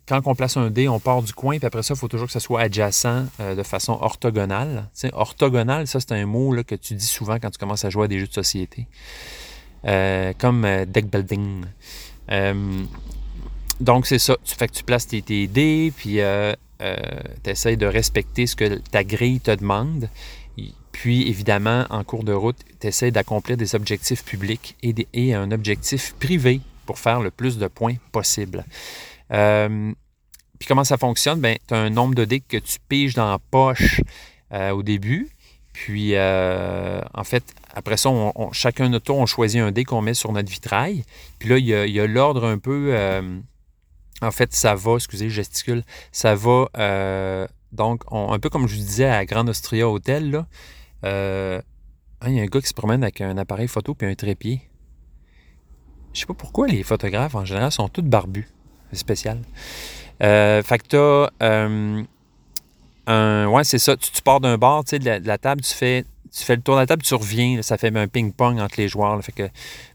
quand on place un dé, on part du coin, puis après ça, il faut toujours que ça soit adjacent euh, de façon orthogonale. orthogonale, ça, c'est un mot que tu dis souvent quand tu commences à jouer à des jeux de société. Euh, comme euh, deck building. Donc, c'est ça. Tu fais que tu places tes, dés, puis tu essaies de respecter ce que ta grille te demande. Puis, évidemment, en cours de route, tu essaies d'accomplir des objectifs publics et, un objectif privé pour faire le plus de points possible. Euh, puis comment ça fonctionne? Ben, tu as un nombre de dés que tu piges dans la poche euh, au début. Puis, euh, en fait, après ça, chacun notre tour, on choisit un dé qu'on met sur notre vitrail. Puis là, il y a, l'ordre un peu. En fait, ça va, excusez, gesticule, ça va. donc, un peu comme je vous disais à Grand Austria Hotel, là. Hein, il y a un gars qui se promène avec un appareil photo puis un trépied. Je sais pas pourquoi les photographes en général sont tous barbus. C'est spécial. Euh, fait que t'as euh, un. Ouais, c'est ça. Tu, pars d'un bar, tu sais, de, la, table, tu fais. Tu fais le tour de la table, tu reviens, ça fait un ping-pong entre les joueurs. Fait que,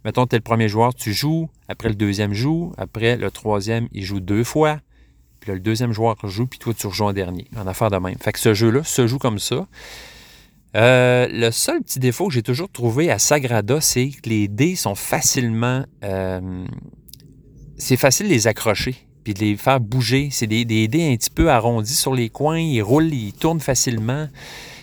mettons, tu es le premier joueur, tu joues, après le deuxième joue, après le troisième, il joue deux fois, puis là, le deuxième joueur joue, puis toi, tu rejoins en dernier, en affaire de même. Fait que ce jeu-là se joue comme ça. Euh, le seul petit défaut que j'ai toujours trouvé à Sagrada, c'est que les dés sont facilement euh, c'est facile de les accrocher puis de les faire bouger. C'est des, dés un petit peu arrondis sur les coins, ils roulent, ils tournent facilement.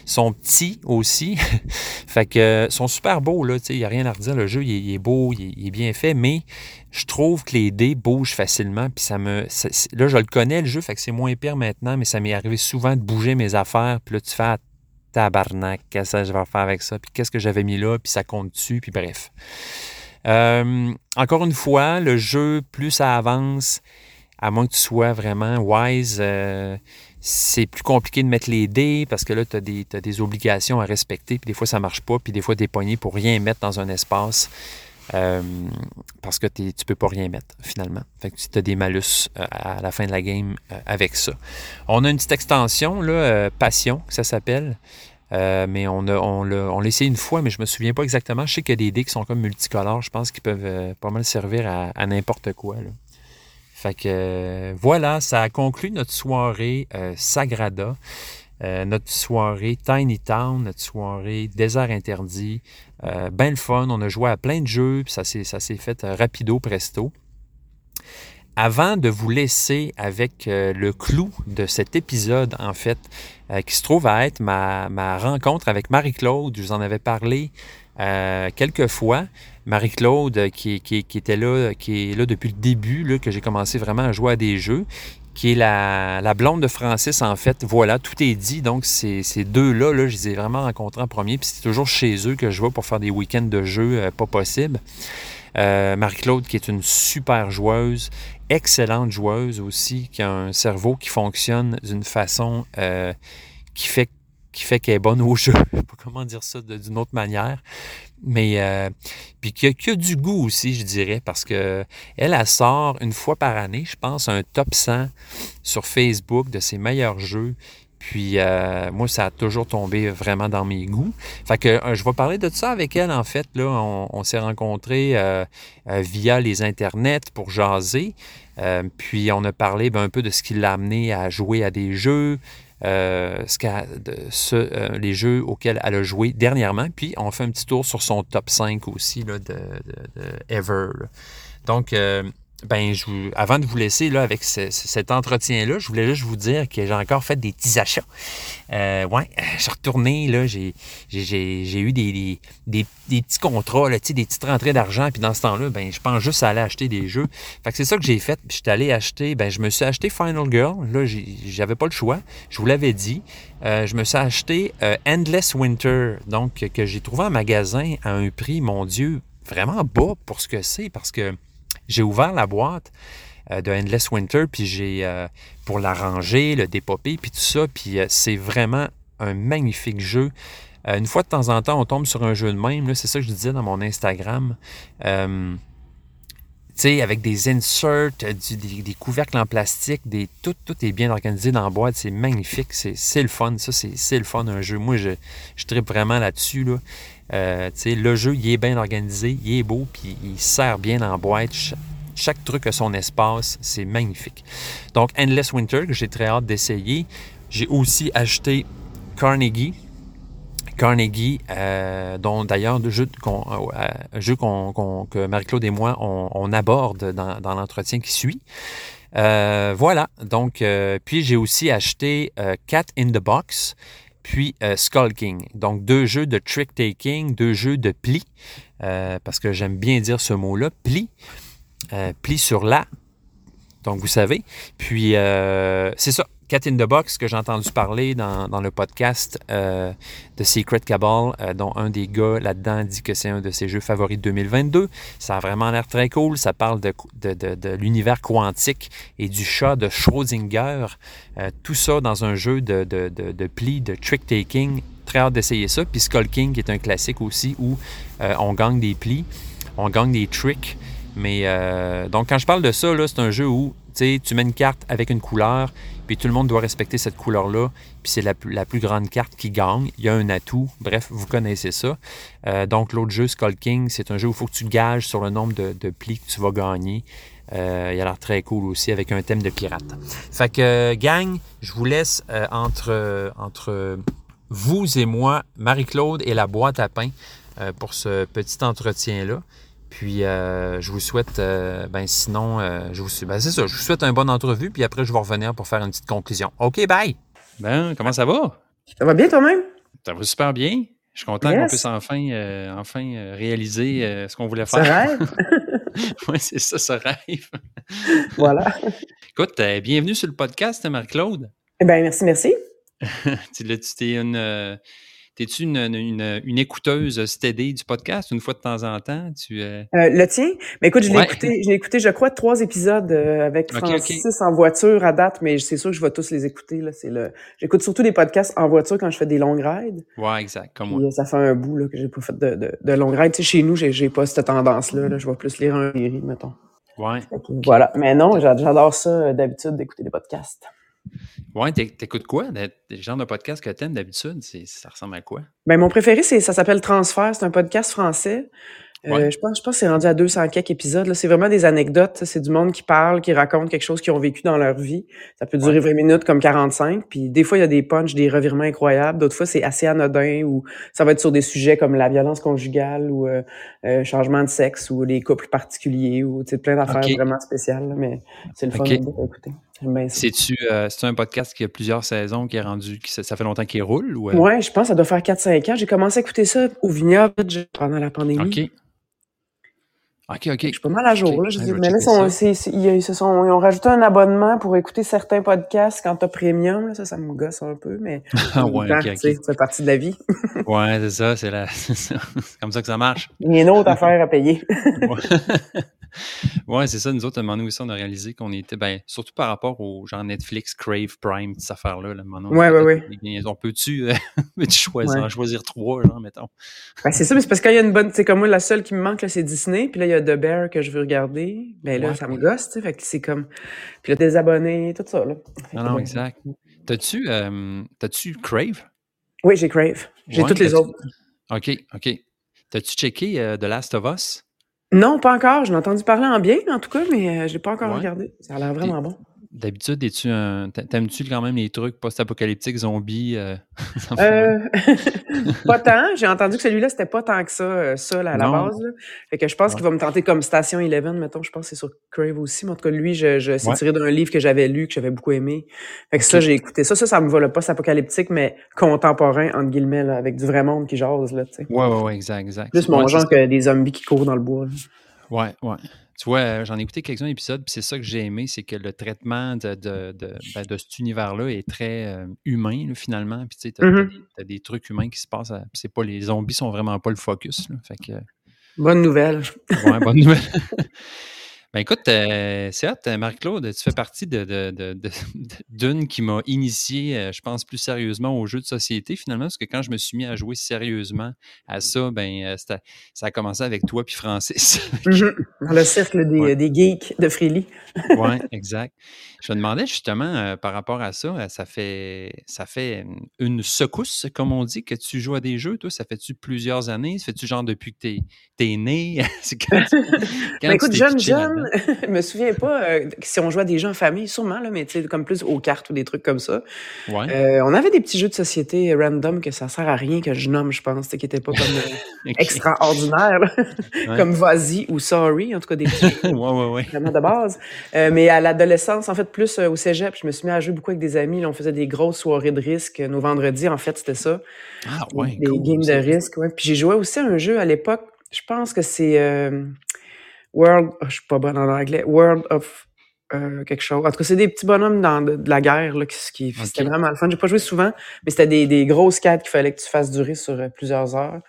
Sont petits aussi. fait que sont super beaux, là. Il n'y a rien à redire. Le jeu, il est, beau, il est, bien fait, mais je trouve que les dés bougent facilement. Puis ça me. là, je le connais, le jeu, fait que c'est moins pire maintenant, mais ça m'est arrivé souvent de bouger mes affaires. Puis là, tu fais ah, tabarnak, qu'est-ce que je vais faire avec ça? Puis qu'est-ce que j'avais mis là? Puis ça compte dessus, puis bref. Euh, encore une fois, le jeu, plus ça avance, à moins que tu sois vraiment wise, euh, c'est plus compliqué de mettre les dés parce que là, tu as, des obligations à respecter, puis des fois, ça ne marche pas, puis des fois, tu es pour rien mettre dans un espace. Euh, parce que tu ne peux pas rien mettre finalement. Fait que tu as des malus à la fin de la game avec ça. On a une petite extension, là, Passion, ça s'appelle. Euh, mais on, a, on, l'a, essayé une fois, mais je me souviens pas exactement. Je sais qu'il y a des dés qui sont comme multicolores. Je pense qu'ils peuvent euh, pas mal servir à, n'importe quoi. Fait que euh, voilà, ça a conclu notre soirée Sagrada, notre soirée Tiny Town, notre soirée Désert Interdit. ben le fun, on a joué à plein de jeux, puis ça s'est, fait rapido presto. avant de vous laisser avec euh, le clou de cet épisode, en fait, euh, qui se trouve à être ma, ma rencontre avec Marie-Claude, je vous en avais parlé euh, quelques fois. Marie-Claude, qui, qui, était là, qui est là depuis le début, là, que j'ai commencé vraiment à jouer à des jeux, qui est la, blonde de Francis, en fait. Voilà, tout est dit. Donc, ces, ces deux-là, là, je les ai vraiment rencontrés en premier. Puis c'est toujours chez eux que je vais pour faire des week-ends de jeux euh, pas possibles. Euh, Marie-Claude, qui est une super joueuse, excellente joueuse aussi, qui a un cerveau qui fonctionne d'une façon euh, qui fait qui fait qu'elle est bonne au jeu. Je comment dire ça d'une autre manière. Mais euh, puis qui a, du goût aussi, je dirais, parce que elle, sort une fois par année, je pense, un top 100 sur Facebook de ses meilleurs jeux. Puis euh, moi, ça a toujours tombé vraiment dans mes goûts. Fait que euh, je vais parler de ça avec elle, en fait. Là, on, on s'est rencontrés euh, via les internets pour jaser. puis on a parlé ben, un peu de ce qui l'a amené à jouer à des jeux, euh, ce euh, les jeux auxquels elle a joué dernièrement. Puis on fait un petit tour sur son top 5 aussi là, de, Ever. Donc, euh, ben, je avant de vous laisser là, avec ce, cet entretien-là, je voulais juste vous dire que j'ai encore fait des petits achats. Euh, ouais, je suis retourné, là, j'ai, eu des, des, des, des, petits contrats, là, des petites rentrées d'argent, puis dans ce temps-là, ben, je pense juste à aller acheter des jeux. Fait que c'est ça que j'ai fait, puis je suis allé acheter, ben, je me suis acheté Final Girl, là, j'avais pas le choix, je vous l'avais dit. Euh, je me suis acheté euh, Endless Winter, donc que j'ai trouvé en magasin à un prix, mon Dieu, vraiment bas pour ce que c'est, parce que j'ai ouvert la boîte euh, de Endless Winter, puis j'ai, euh, pour la ranger, le dépopper, puis tout ça, puis euh, c'est vraiment un magnifique jeu. une fois de temps en temps, on tombe sur un jeu de même, c'est ça que je disais dans mon Instagram. sais, avec des inserts, des, couvercles en plastique, des, tout, tout est bien organisé dans la boîte, c'est magnifique, c'est le fun, ça c'est le fun un jeu. Moi, je, je tripe vraiment là-dessus. Là. Euh, le jeu, il est bien organisé, il est beau, puis il sert bien en boîte. Chaque, truc a son espace, c'est magnifique. Donc, Endless Winter, que j'ai très hâte d'essayer. J'ai aussi acheté Carnegie. Carnegie, euh, dont d'ailleurs un jeu, euh, que Marie-Claude et moi, on, aborde dans, l'entretien qui suit. Voilà, donc, puis j'ai aussi acheté Cat in the Box, puis euh, Skull King. Donc, deux jeux de trick-taking, deux jeux de pli, euh, parce que j'aime bien dire ce mot-là, pli, euh, pli sur la. Donc, vous savez. Puis, euh, c'est ça. Cat in the Box, que j'ai entendu parler dans, dans le podcast euh, de Secret Cabal, euh, dont un des gars là-dedans dit que c'est un de ses jeux favoris de 2022. Ça a vraiment l'air très cool. Ça parle de, de, de, l'univers quantique et du chat de Schrödinger. Euh, tout ça dans un jeu de, de, pli, de trick-taking. Très hâte d'essayer ça. Puis Skull King, qui est un classique aussi, où on gagne des plis, on gagne des tricks. Mais donc, quand je parle de ça, c'est un jeu où tu mets une carte avec une couleur, puis tout le monde doit respecter cette couleur-là, puis c'est la, la, plus grande carte qui gagne. Il y a un atout. Bref, vous connaissez ça. Euh, donc, l'autre jeu, Skull King, c'est un jeu où il faut que tu gages sur le nombre de, plis que tu vas gagner. Euh, il a l'air très cool aussi avec un thème de pirate. Fait que, gang, je vous laisse euh, entre, entre vous et moi, Marie-Claude et la boîte à pain pour ce petit entretien-là. Puis euh, je vous souhaite, euh, ben sinon, euh, je vous ben, c'est ça, je vous souhaite une bonne entrevue, puis après je vais revenir pour faire une petite conclusion. OK, bye! Ben, comment ça va? Ça va bien toi-même? Ça va super bien. Je suis content yes. qu'on puisse enfin, enfin réaliser ce qu'on voulait faire. Ça rêve! oui, c'est ça, ça rêve. voilà. Écoute, bienvenue sur le podcast, Marie-Claude. Eh bien, merci, merci. tu t'es une T'es-tu une, une, une, écouteuse stédée du podcast une fois de temps en temps? Tu, euh... Euh, le tien? Mais écoute, je l'ai ouais. écouté, je l'ai écouté, je crois, trois épisodes euh, avec Francis okay, okay. en voiture à date, mais c'est sûr que je vais tous les écouter. Là. C'est le... J'écoute surtout des podcasts en voiture quand je fais des longues rides. Ouais, exact. Comme moi. Ça fait un bout là, que j'ai pas fait de, de, de longues rides. Tu sais, chez nous, j'ai, j'ai pas cette tendance-là. Là. Je vais plus lire un livre, mettons. Ouais. Voilà. Mais non, j'adore ça d'habitude d'écouter des podcasts. Ouais, t'écoutes quoi? Le genre de podcast que t'aimes d'habitude, ça ressemble à quoi? Ben, mon préféré, c'est ça s'appelle Transfert. C'est un podcast français. Euh, je pense, je pense que c'est rendu à 200 quelques épisodes. C'est vraiment des anecdotes. C'est du monde qui parle, qui raconte quelque chose qu'ils ont vécu dans leur vie. Ça peut durer 20 minutes comme 45. Puis des fois, il y a des punchs, des revirements incroyables. D'autres fois, c'est assez anodin ou ça va être sur des sujets comme la violence conjugale ou euh, euh changement de sexe ou les couples particuliers ou plein d'affaires vraiment spéciales. mais c'est le fun d'écouter. C'est-tu euh, un podcast qui a plusieurs saisons, qui est rendu, qui, ça, fait longtemps qu'il roule? Ou, Ouais, je pense que ça doit faire 4-5 ans. J'ai commencé à écouter ça au vignoble pendant la pandémie. OK, OK. Je suis pas mal à jour. Là, je dis, mais là, ils, se sont, ils ont rajouté un abonnement pour écouter certains podcasts quand tu as premium. Là, ça, ça me gosse un peu, mais ouais, okay, okay. c'est partie de la vie. ouais, c'est ça, c'est comme ça que ça marche. Il y a une autre affaire à payer. Ouais, c'est ça. Nous autres, à un moment donné aussi, on a réalisé qu'on était, ben, surtout par rapport au genre Netflix, Crave, Prime, cette affaire-là. Là, ouais, ouais, ouais. On peut-tu euh, choisir, choisir trois, genre, mettons? Ben, c'est ça, mais c'est parce qu'il y a une bonne, c'est comme moi, la seule qui me manque, là, c'est Disney. Puis là, il y a The Bear que je veux regarder. Ben là, ça me gosse, tu sais. Fait que c'est comme, puis là, des abonnés, tout ça, là. Non, non, exact. T'as-tu, euh, t'as-tu Crave? Oui, j'ai Crave. J'ai toutes les autres. OK, OK. T'as-tu checké euh, The Last of Us? Non, pas encore. Je l'ai entendu parler en bien, en tout cas, mais euh, je l'ai pas encore regardé. Ça a l'air vraiment bon. D'habitude, es-tu un... t'aimes-tu quand même les trucs post-apocalyptiques, zombies? Euh, euh pas tant. J'ai entendu que celui-là, c'était pas tant que ça, euh, ça, à la base. Fait que je pense qu'il va me tenter comme Station Eleven, mettons. Je pense que c'est sur Crave aussi. Mais en tout cas, lui, je, je c'est tiré d'un livre que j'avais lu, que j'avais beaucoup aimé. Fait que ça, j'ai écouté ça. Ça, ça me va le post-apocalyptique, mais contemporain, entre guillemets, là, avec du vrai monde qui jase, là, tu sais. Ouais, ouais, ouais, exact, exact. Plus mon genre que des zombies qui courent dans le bois. Ouais, ouais. Tu vois, euh, j'en ai écouté quelques-uns épisodes, puis c'est ça que j'ai aimé, c'est que le traitement de, de, de, ben, de cet univers-là est très euh, humain, finalement. Puis tu sais, t'as, mm-hmm. des, trucs humains qui se passent. c'est pas, les zombies sont vraiment pas le focus. Là, fait que, bonne nouvelle. Ouais, bonne nouvelle. Ben écoute, euh, c'est hot, euh, Marc-Claude, tu fais partie de, d'une qui m'a initié, euh, je pense, plus sérieusement aux jeux de société, finalement, parce que quand je me suis mis à jouer sérieusement à ça, ben ça a commencé avec toi puis Francis. Mm-hmm. Dans le cercle des, des geeks de Freely. oui, exact. Je me demandais justement par rapport à ça, ça fait ça fait une secousse, comme on dit, que tu joues à des jeux, toi, ça fait-tu plusieurs années? Ça fait-tu genre depuis que t'es es né? quand, ben, écoute, jeune, jeune, je me souviens pas euh, si on jouait à des jeux en famille, sûrement, là, mais comme plus aux cartes ou des trucs comme ça. Euh, on avait des petits jeux de société random que ça sert à rien que je nomme, je pense, qui n'étaient pas comme euh, extraordinaires, comme Vas-y ou Sorry, en tout cas des petits jeux vraiment de base. mais à l'adolescence, en fait, plus au cégep, je me suis mis à jouer beaucoup avec des amis. Là, on faisait des grosses soirées de risque. Nos vendredis, en fait, c'était ça. Ah ouais, Des games de risque, ouais. Puis j'ai joué aussi à un jeu à l'époque, je pense que c'est... World, oh, je suis pas bonne en anglais, World of euh, quelque chose. En tout cas, c'est des petits bonhommes dans de, la guerre là, qui, qui c'était vraiment le fun. J'ai pas joué souvent, mais c'était des, des grosses cartes qu'il fallait que tu fasses durer sur euh, plusieurs heures.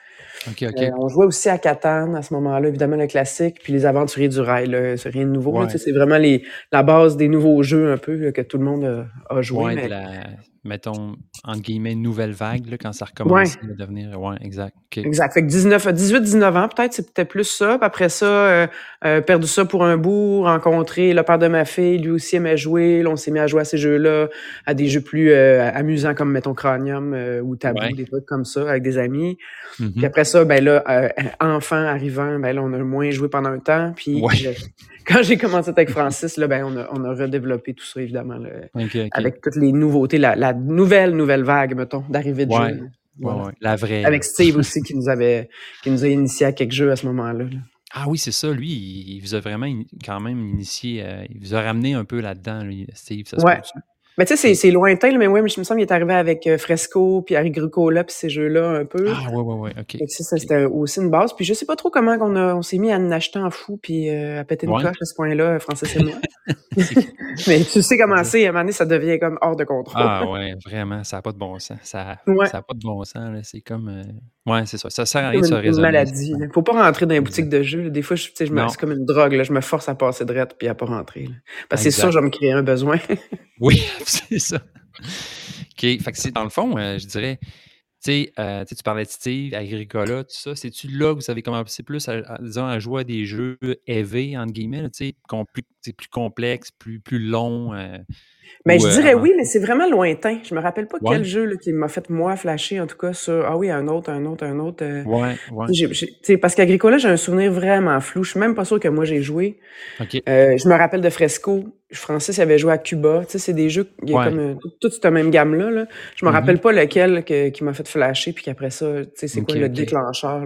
Euh, on jouait aussi à Catan à ce moment-là, évidemment le classique, puis les aventuriers du rail, c'est rien de nouveau. C'est vraiment les, la base des nouveaux jeux un peu que tout le monde a, joué. mais... la, mettons, entre guillemets, nouvelle vague, là, quand ça recommence à devenir. Ouais, exact. Exact. Fait que 19, 18, 19 ans, peut-être, c'est peut-être plus ça. Puis après ça, euh, euh, perdu ça pour un bout, rencontré le père de ma fille, lui aussi aimait jouer. Là, on s'est mis à jouer à ces jeux-là, à des jeux plus euh, amusants comme, mettons, Cranium ou Tabou, des trucs comme ça, avec des amis. Mm-hmm. Puis après ça, ben là, enfant arrivant, ben là, on a moins joué pendant un temps. Puis quand j'ai commencé avec Francis, là, ben, on, a, on a redéveloppé tout ça, évidemment, avec toutes les nouveautés, la, nouvelle, nouvelle vague, mettons, d'arrivée de jeu. la vraie. Avec Steve aussi, qui nous avait, qui nous a initié à quelques jeux à ce moment-là. Ah oui, c'est ça. Lui, il, vous a vraiment quand même initié, euh, il vous a ramené un peu là-dedans, Steve. Ça se ouais. Mais tu sais, c'est lointain, mais oui, mais je me semble qu'il est arrivé avec euh, Fresco, puis Agricola, puis ces jeux-là un peu. Ah, ouais, ouais, ouais, OK. ça, c'était aussi une base. Puis je sais pas trop comment on, on s'est mis à en acheter en fou, puis euh, à péter une coche à ce point-là, Francis et moi. mais tu sais comment c'est, à un moment donné, ça devient comme hors de contrôle. Ah, ouais, vraiment, ça n'a pas de bon sens. Ça n'a pas de bon sens, C'est comme. Euh, ouais, c'est ça. Ça sert à rien de se raisonner. une maladie. Il faut pas rentrer dans les boutiques de jeux. Des fois, je, je me, c'est comme une drogue. Là. Je me force à passer de puis à pas rentrer. Parce que c'est sûr, je vais me créer un besoin. oui, c'est ça. OK. Fait que dans le fond, euh, je dirais, euh, tu sais, tu parlais de Steve, Agricola, tout ça. C'est-tu là que vous avez commencé plus à, disons, à jouer à des jeux élevés, entre guillemets, tu sais, plus, plus complexe, plus, plus long? euh, Mais ou, je euh, dirais oui, mais c'est vraiment lointain. Je me rappelle pas Ouais. quel jeu là, qui m'a fait moi flasher en tout cas sur ah oui un autre, un autre, un autre. euh, Ouais, ouais. parce qu'Agricola, j'ai un souvenir vraiment flou. Je suis même pas sûr que moi j'ai joué. Euh, je me rappelle de Fresco. Francis avait joué à Cuba. C'est des jeux, il y a comme euh, tout- toute cette même gamme-là. Là. Je me Mhm. rappelle pas lequel que- qui m'a fait flasher, puis qu'après ça, tu sais, c'est quoi le déclencheur.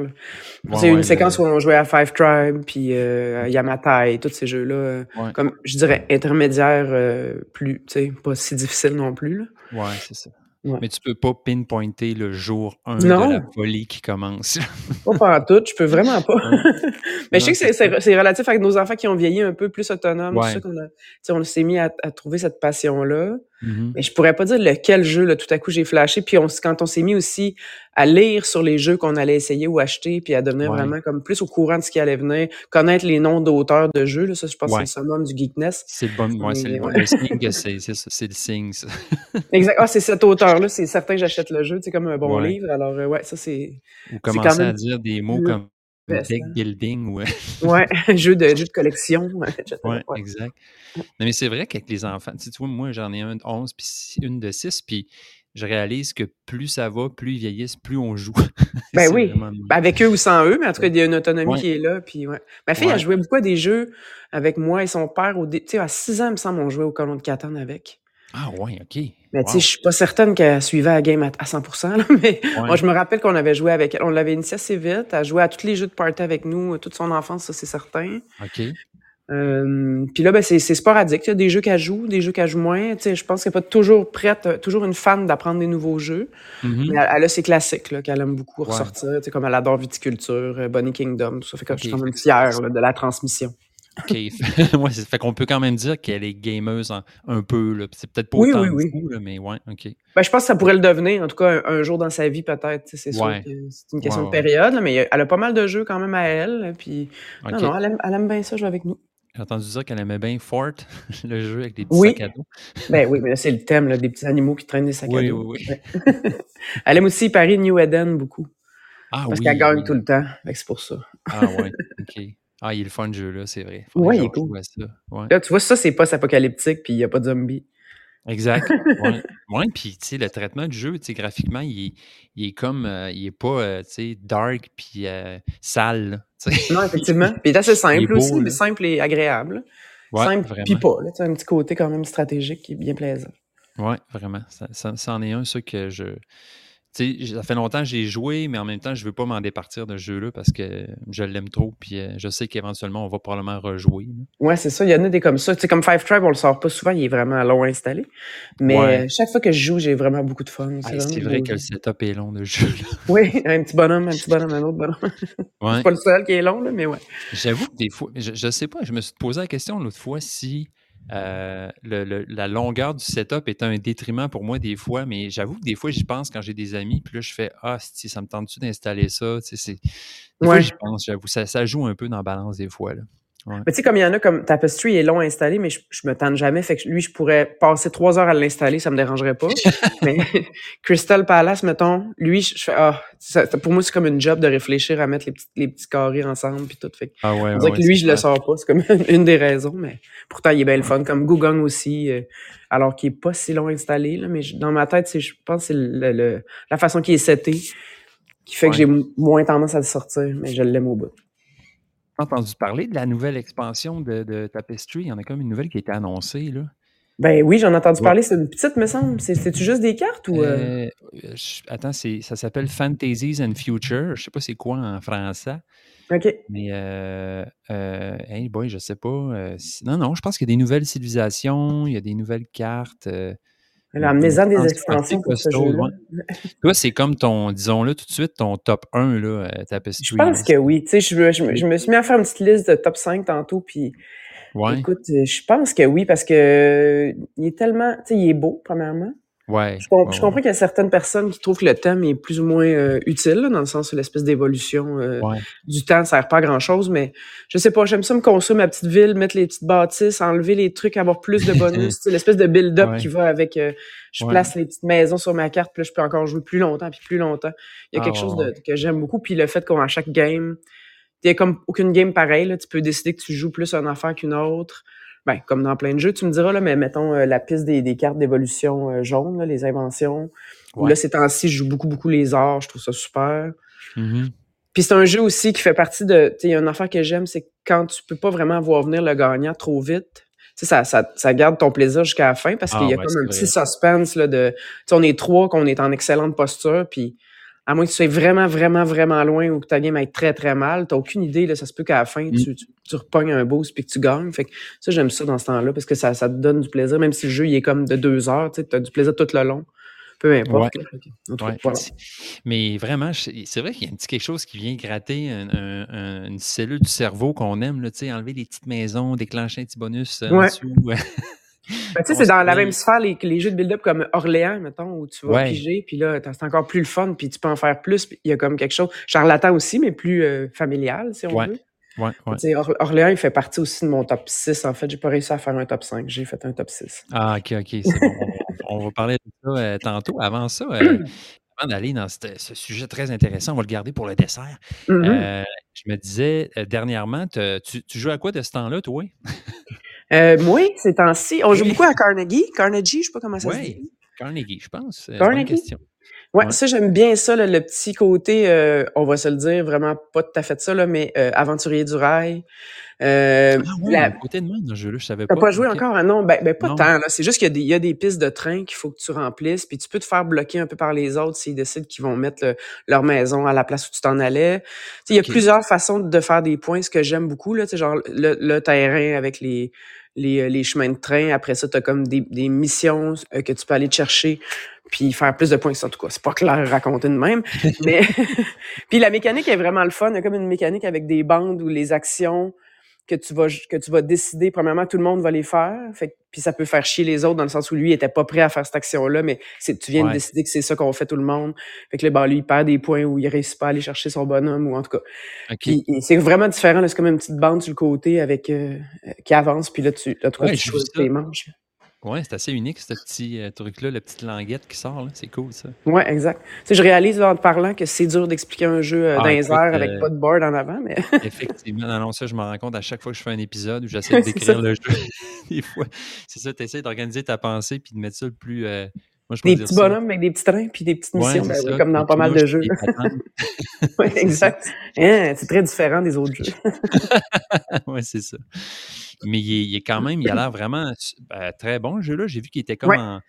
c'est une séquence où on jouait à Five Tribe, puis euh, à Yamatai, tous ces jeux-là. Ouais. Comme, je dirais, intermédiaires, euh, plus, tu sais, pas si difficiles non plus. Là. Ouais, c'est ça. Ouais. Mais tu peux pas pinpointer le jour 1 Non. de la folie qui commence. Pas par tout, je peux vraiment pas. Mais je sais que c'est- c'est relatif avec nos enfants qui ont vieilli un peu plus autonomes. Ouais. Ça qu'on a, on s'est mis à, à trouver cette passion-là. Mhm. Mais je pourrais pas dire lequel jeu, là, tout à coup, j'ai flashé. Puis on, quand on s'est mis aussi à lire sur les jeux qu'on allait essayer ou acheter, puis à devenir Ouais. vraiment comme plus au courant de ce qui allait venir, connaître les noms d'auteurs de jeux, là, ça, je pense Ouais. que c'est le summum du geekness. C'est le bon. Ouais, c'est le, ouais. le signe que c'est c'est ça, c'est le signe, ça. Exact. Ah, c'est cet auteur-là, c'est certain que j'achète le jeu, c'est comme un bon Ouais. livre. Alors, euh, ouais, ça, c'est, Ou quand commencer à dire des mots comme deck building ou. ouais, jeu de, jeu de collection. Ouais, Ouais. exact. Non, mais c'est vrai qu'avec les enfants, tu sais, tu vois, moi, j'en ai un de 11 puis une de 6, puis je réalise que plus ça va, plus ils vieillissent, plus on joue. Ben oui. vraiment. Ben, avec eux ou sans eux, mais en tout cas, il y a une autonomie Ouais. qui est là. Puis, ouais. Ma fille, Ouais. elle jouait beaucoup à des jeux avec moi et son père. Au dé- Tu sais, à 6 ans, il me semble, on jouait au colon de Catane avec. Ah, ouais, OK. Mais tu sais, je suis pas certaine qu'elle suivait la game à, à 100%, là, mais moi, je me rappelle qu'on avait joué avec elle. On l'avait initiée assez vite. Elle jouait à tous les jeux de party avec nous, toute son enfance, ça, c'est certain. OK. Euh, puis là, ben, c'est sporadique. Il y a des jeux qu'elle joue, des jeux qu'elle joue moins. Tu sais, je pense qu'elle n'est pas toujours prête, euh, toujours une fan d'apprendre des nouveaux jeux. Mhm. Mais elle, elle a ses classiques qu'elle aime beaucoup Ouais. ressortir. Comme elle adore Viticulture, euh, Bonnie Kingdom, tout ça. Fait que je suis quand même fière là, de la transmission. OK. ouais, fait qu'on peut quand même dire qu'elle est gameuse en- un peu. C'est peut-être pas Oui, autant oui, oui. là, mais ouais, OK. Ben, je pense que ça pourrait le devenir, en tout cas, un, un jour dans sa vie, peut-être. C'est sûr que c'est une question Ouais, de période, là, mais elle a pas mal de jeux quand même à elle. Puis, non, non, elle aime, elle aime bien ça, jouer avec nous. J'ai entendu dire qu'elle aimait bien Fort, le jeu avec les petits Oui. sacs à dos. Ben oui, mais là, c'est le thème, là, des petits animaux qui traînent des sacs Oui, à dos. oui, oui. Elle aime aussi Paris New Eden beaucoup. Ah Parce oui. qu'elle gagne oui. tout le temps. C'est pour ça. Ah ouais, OK. Ah, il est le fun, le jeu-là, c'est vrai. Que il est cool. ça. Ouais. Là, tu vois, ça, c'est post-apocalyptique, puis il n'y a pas de zombies. Exact. Ouais. ouais puis tu sais, le traitement du jeu, tu sais, graphiquement, il est, il est comme, euh, il est pas, euh, tu sais, dark puis euh, sale, là. Non, effectivement. Puis il est assez est simple beau, aussi, là. mais simple et agréable. Ouais, simple, vraiment. puis pas. Là, tu as un petit côté quand même stratégique qui est bien plaisant. Ouais, vraiment. Ça, ça, ça en est un, ça que je. Tu sais, ça fait longtemps que j'ai joué, mais en même temps, je veux pas m'en départir de ce jeu-là parce que je l'aime trop. Puis euh, je sais qu'éventuellement, on va probablement rejouer. Ouais, c'est ça. Il y en a des comme ça. Sais, comme Five Tribe, on le sort pas souvent, il est vraiment long installé. Mais Ouais. euh, chaque fois que je joue, j'ai vraiment beaucoup de fun. C'est vrai que le setup est long de jeu. là. Oui, un petit bonhomme, un petit bonhomme, un autre bonhomme. Ouais. c'est pas le seul qui est long, là, mais ouais. J'avoue que des fois, je, je sais pas, je me suis posé la question l'autre fois si euh, le- le- la longueur du setup est un détriment pour moi des fois, mais j'avoue que des fois, j'y pense quand j'ai des amis, puis là, je fais Ah, si ça me tente-tu d'installer ça? Tu sais, c'est- Des fois, Ouais. j'y pense, j'avoue. Ça, ça joue un peu dans la balance des fois. Là. Mais tu sais, comme il y en a, comme Tapestry est long à installer, mais je, je me tente jamais. Fait que lui, je pourrais passer trois heures à l'installer, ça me dérangerait pas. mais Crystal Palace, mettons, lui, je, je fais, ah, ça- pour moi, c'est comme une job de réfléchir à mettre les petits, les petits carrés ensemble puis tout. Fait que, Ah ouais, on dirait que lui, je le sors pas. C'est comme une des raisons, mais pourtant, il est bien le fun. Comme Gugong aussi, euh, alors qu'il est pas si long installé, là, mais je- dans ma tête, c'est, je pense que c'est le, le- la façon qu'il est seté qui fait que Ouais. j'ai mo- moins tendance à le sortir, mais je l'aime au bout. Entendu parler de la nouvelle expansion de, de Tapestry. Il y en a comme une nouvelle qui a été annoncée. Là. Ben oui, j'en ai entendu Ouais. parler. C'est une petite, me semble. C'est- C'est-tu juste des cartes ou. euh? Euh, je- attends, ça s'appelle Fantasies and Future. Je sais pas c'est quoi en français. OK. Mais, euh, euh, hey boy, je sais pas. non, non, je pense qu'il y a des nouvelles civilisations, il y a des nouvelles cartes. Là, amenez-en des extensions pour ce. Toi, c'est comme ton, disons-le tout de suite, ton top 1, là, euh, Tapestry. Je pense que oui. Tu sais, je me suis mis à faire une petite liste de top 5 tantôt, puis Ouais, écoute, euh, je pense que oui, parce que euh, il est tellement, tu sais, il est beau, premièrement. Ouais. Je, com- ouais, je comprends qu'il y a certaines personnes qui trouvent que le thème est plus ou moins euh, utile, là, dans le sens où l'espèce d'évolution euh, du temps ne sert pas à grand-chose, mais je sais pas, j'aime ça me construire ma petite ville, mettre les petites bâtisses, enlever les trucs, avoir plus de bonus, l'espèce de build-up qui va avec... euh, je place les petites maisons sur ma carte, puis là, je peux encore jouer plus longtemps, puis plus longtemps. Il y a Ah, quelque chose de, que j'aime beaucoup, puis le fait qu'à chaque game, il y a comme aucune game pareille, là, tu peux décider que tu joues plus une affaire qu'une autre. Ben, comme dans plein de jeux, tu me diras, là, mais mettons euh, la piste des, des cartes d'évolution euh, jaunes, là, les inventions. Ouais. là, ces temps-ci, je joue beaucoup, beaucoup les arts, je trouve ça super. Mhm. Puis c'est un jeu aussi qui fait partie de. Tu sais, il y a une affaire que j'aime, c'est que quand tu peux pas vraiment voir venir le gagnant trop vite, tu sais, ça, ça, ça garde ton plaisir jusqu'à la fin parce Ah qu'il y a ouais, comme un petit suspense là, de. Tu sais, on est trois, qu'on est en excellente posture, puis à moins que tu sois vraiment, vraiment, vraiment loin ou que ta game aille très, très mal, t'as aucune idée, là, ça se peut qu'à la fin, Mm. tu, tu, tu repognes un boost puis que tu gagnes. Fait que ça, j'aime ça dans ce temps-là parce que ça, ça te donne du plaisir, même si le jeu il est comme de deux heures, tu as du plaisir tout le long. Peu importe. Ouais. Mais vraiment, c'est vrai qu'il y a un petit quelque chose qui vient gratter un- un- un- une cellule du cerveau qu'on aime, là, enlever les petites maisons, déclencher un petit bonus euh, en dessous. Ben, tu sais, c'est dans la même sphère les, les jeux de build-up comme Orléans, mettons, où tu vas Ouais. piger, puis là, c'est encore plus le fun, puis tu peux en faire plus. puis Il y a comme quelque chose, charlatan aussi, mais plus euh, familial, si on Ouais. veut. Ouais, ouais. Or- Orléans, il fait partie aussi de mon top 6. En fait, j'ai pas réussi à faire un top 5. J'ai fait un top 6. Ah, ok, ok, bon. On va parler de ça euh, tantôt. Avant ça, euh, avant d'aller dans ce sujet très intéressant, on va le garder pour le dessert. Mhm. Euh, je me disais, euh, dernièrement, te- tu, tu joues à quoi de ce temps-là, toi? Euh, moi, ces temps-ci, on joue Oui. beaucoup à Carnegie. Carnegie, je sais pas comment ça se Oui, dit. Carnegie, je pense. Euh, Carnegie? Bonne question. Ouais, Ouais. ça, j'aime bien ça, là, le petit côté, euh, on va se le dire, vraiment pas tout à fait ça, là, mais euh, aventurier du rail. Euh, Ah ouais, la- côté de moi dans jeu-là, je savais T'as pas. pas joué Ok. encore? Ah non, ben, ben pas Non. tant. là. C'est juste qu'il y, a des- il y a des pistes de train qu'il faut que tu remplisses, puis tu peux te faire bloquer un peu par les autres s'ils décident qu'ils vont mettre le- leur maison à la place où tu t'en allais. Il y a plusieurs façons de faire des points, ce que j'aime beaucoup, là, genre le, le terrain avec les, les, euh, les chemins de train. Après ça, tu as comme des, des missions euh, que tu peux aller te chercher puis faire plus de points que ça. En tout cas, c'est pas clair à raconter de même. mais puis la mécanique est vraiment le fun. Il y a comme une mécanique avec des bandes où les actions que tu vas que tu vas décider premièrement tout le monde va les faire. Fait puis ça peut faire chier les autres dans le sens où lui il était pas prêt à faire cette action là mais c'est tu viens Ouais. de décider que c'est ça qu'on fait tout le monde. Fait que là ben, lui il perd des points ou il réussit pas à aller chercher son bonhomme ou en tout cas. Ok. puis et c'est vraiment différent là, c'est comme une petite bande sur le côté avec euh, qui avance puis là tu là, toi, Ouais, tu choisis tes manches Ouais, c'est assez unique, ce petit euh, truc-là, la petite languette qui sort. C'est cool, ça. ouais exact tu sais je réalise en te parlant que c'est dur d'expliquer un jeu euh, Ah, dans les airs euh, avec pas de board en avant mais Effectivement. Non, non, ça, je me rends compte à chaque fois que je fais un épisode où j'essaie de décrire le jeu. Des fois, c'est ça, tu essaies d'organiser ta pensée puis de mettre ça le plus. Moi, je des petits bonhommes avec des petits trains puis des petites missions ben, ça. comme dans pas mal de jeux C'est exact Hein, c'est très différent des autres jeux ouais, c'est ça. Mais il est, il est quand même, il a l'air vraiment euh, très bon, le jeu-là. J'ai vu qu'il était comme Ouais. en,